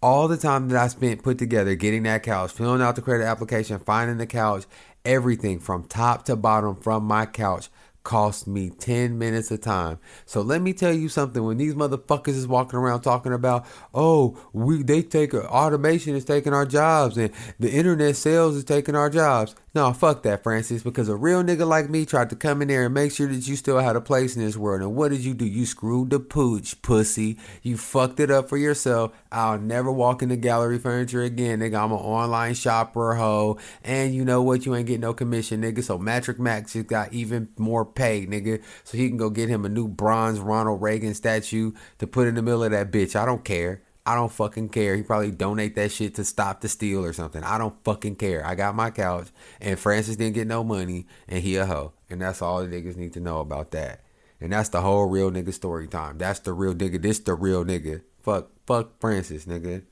Speaker 3: All the time that I spent put together getting that couch, filling out the credit application, finding the couch, everything from top to bottom from my couch cost me 10 minutes of time. So let me tell you something when these motherfuckers is walking around talking about, "Oh, we they take uh, automation is taking our jobs and the internet sales is taking our jobs." No, fuck that, Francis, because a real nigga like me tried to come in there and make sure that you still had a place in this world. And what did you do? You screwed the pooch, pussy. You fucked it up for yourself. I'll never walk into gallery furniture again, nigga. I'm an online shopper, hoe. And you know what? You ain't getting no commission, nigga. So Mattress Mack just got even more pay, nigga. So he can go get him a new bronze Ronald Reagan statue to put in the middle of that bitch. I don't care. I don't fucking care. He probably donate that shit to stop the steal or something. I don't fucking care. I got my couch and Francis didn't get no money and he a hoe. And that's all the niggas need to know about that. And that's the whole real nigga story time. That's the real nigga. This the real nigga. Fuck fuck Francis, nigga.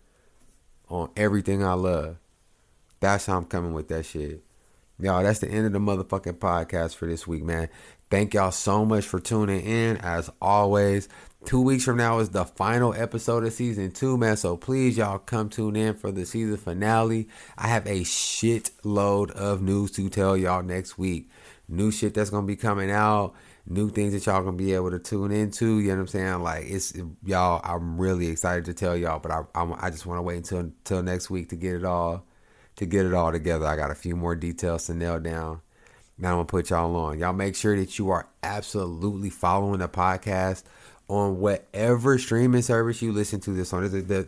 Speaker 3: On everything I love. That's how I'm coming with that shit. Y'all, that's the end of the motherfucking podcast for this week, man. Thank y'all so much for tuning in. As always, two weeks from now is the final episode of season two, man. So please, y'all, come tune in for the season finale. I have a shit load of news to tell y'all next week. New shit that's gonna be coming out. New things that y'all gonna be able to tune into. You know what I'm saying? Like it's y'all. I'm really excited to tell y'all, but I I, I just want to wait until until next week to get it all to get it all together. I got a few more details to nail down. Now I'm gonna put y'all on. Y'all make sure that you are absolutely following the podcast on whatever streaming service you listen to this on.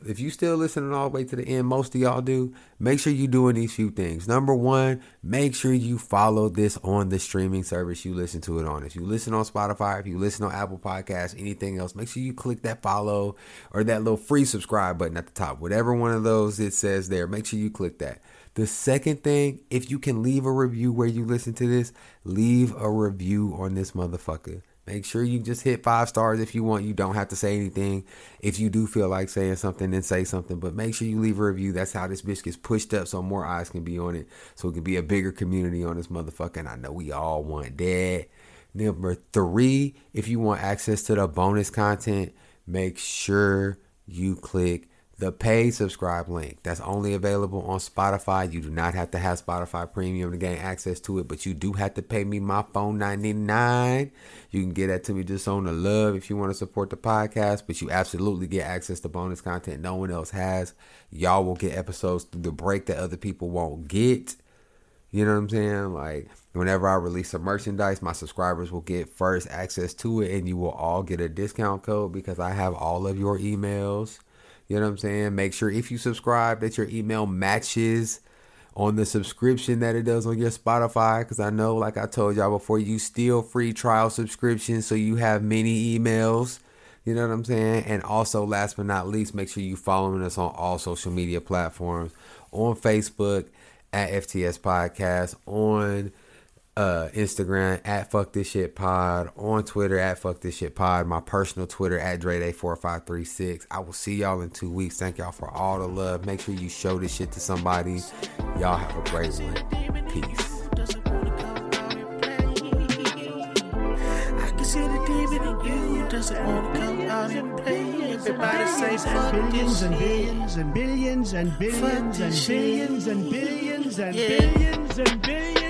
Speaker 3: If you still listening all the way to the end, most of y'all do. Make sure you're doing these few things. Number one, make sure you follow this on the streaming service you listen to it on. If you listen on Spotify, if you listen on Apple Podcasts, anything else, make sure you click that follow or that little free subscribe button at the top. Whatever one of those it says there, make sure you click that. The second thing, if you can leave a review where you listen to this, leave a review on this motherfucker. Make sure you just hit five stars if you want. You don't have to say anything. If you do feel like saying something, then say something. But make sure you leave a review. That's how this bitch gets pushed up so more eyes can be on it. So it can be a bigger community on this motherfucker. And I know we all want that. Number three, if you want access to the bonus content, make sure you click the paid subscribe link that's only available on Spotify. You do not have to have Spotify Premium to gain access to it, but you do have to pay me my phone 99. You can get that to me just on the love if you want to support the podcast, but you absolutely get access to bonus content no one else has. Y'all will get episodes through the break that other people won't get. You know what I'm saying? Like whenever I release some merchandise, my subscribers will get first access to it and you will all get a discount code because I have all of your emails you know what I'm saying? Make sure if you subscribe that your email matches on the subscription that it does on your Spotify. Because I know, like I told y'all before, you steal free trial subscriptions, so you have many emails. You know what I'm saying? And also, last but not least, make sure you following us on all social media platforms on Facebook at FTS Podcast, on uh, Instagram at fuck this shit pod, on Twitter at fuck this shit pod, my personal Twitter at Dre4536. I will see y'all in two weeks. Thank y'all for all the love. Make sure you show this shit to somebody. Y'all have a great one. Peace. doesn't want to come out and play. Everybody say fuck billions and billions and billions and billions and billions and billions and billions and billions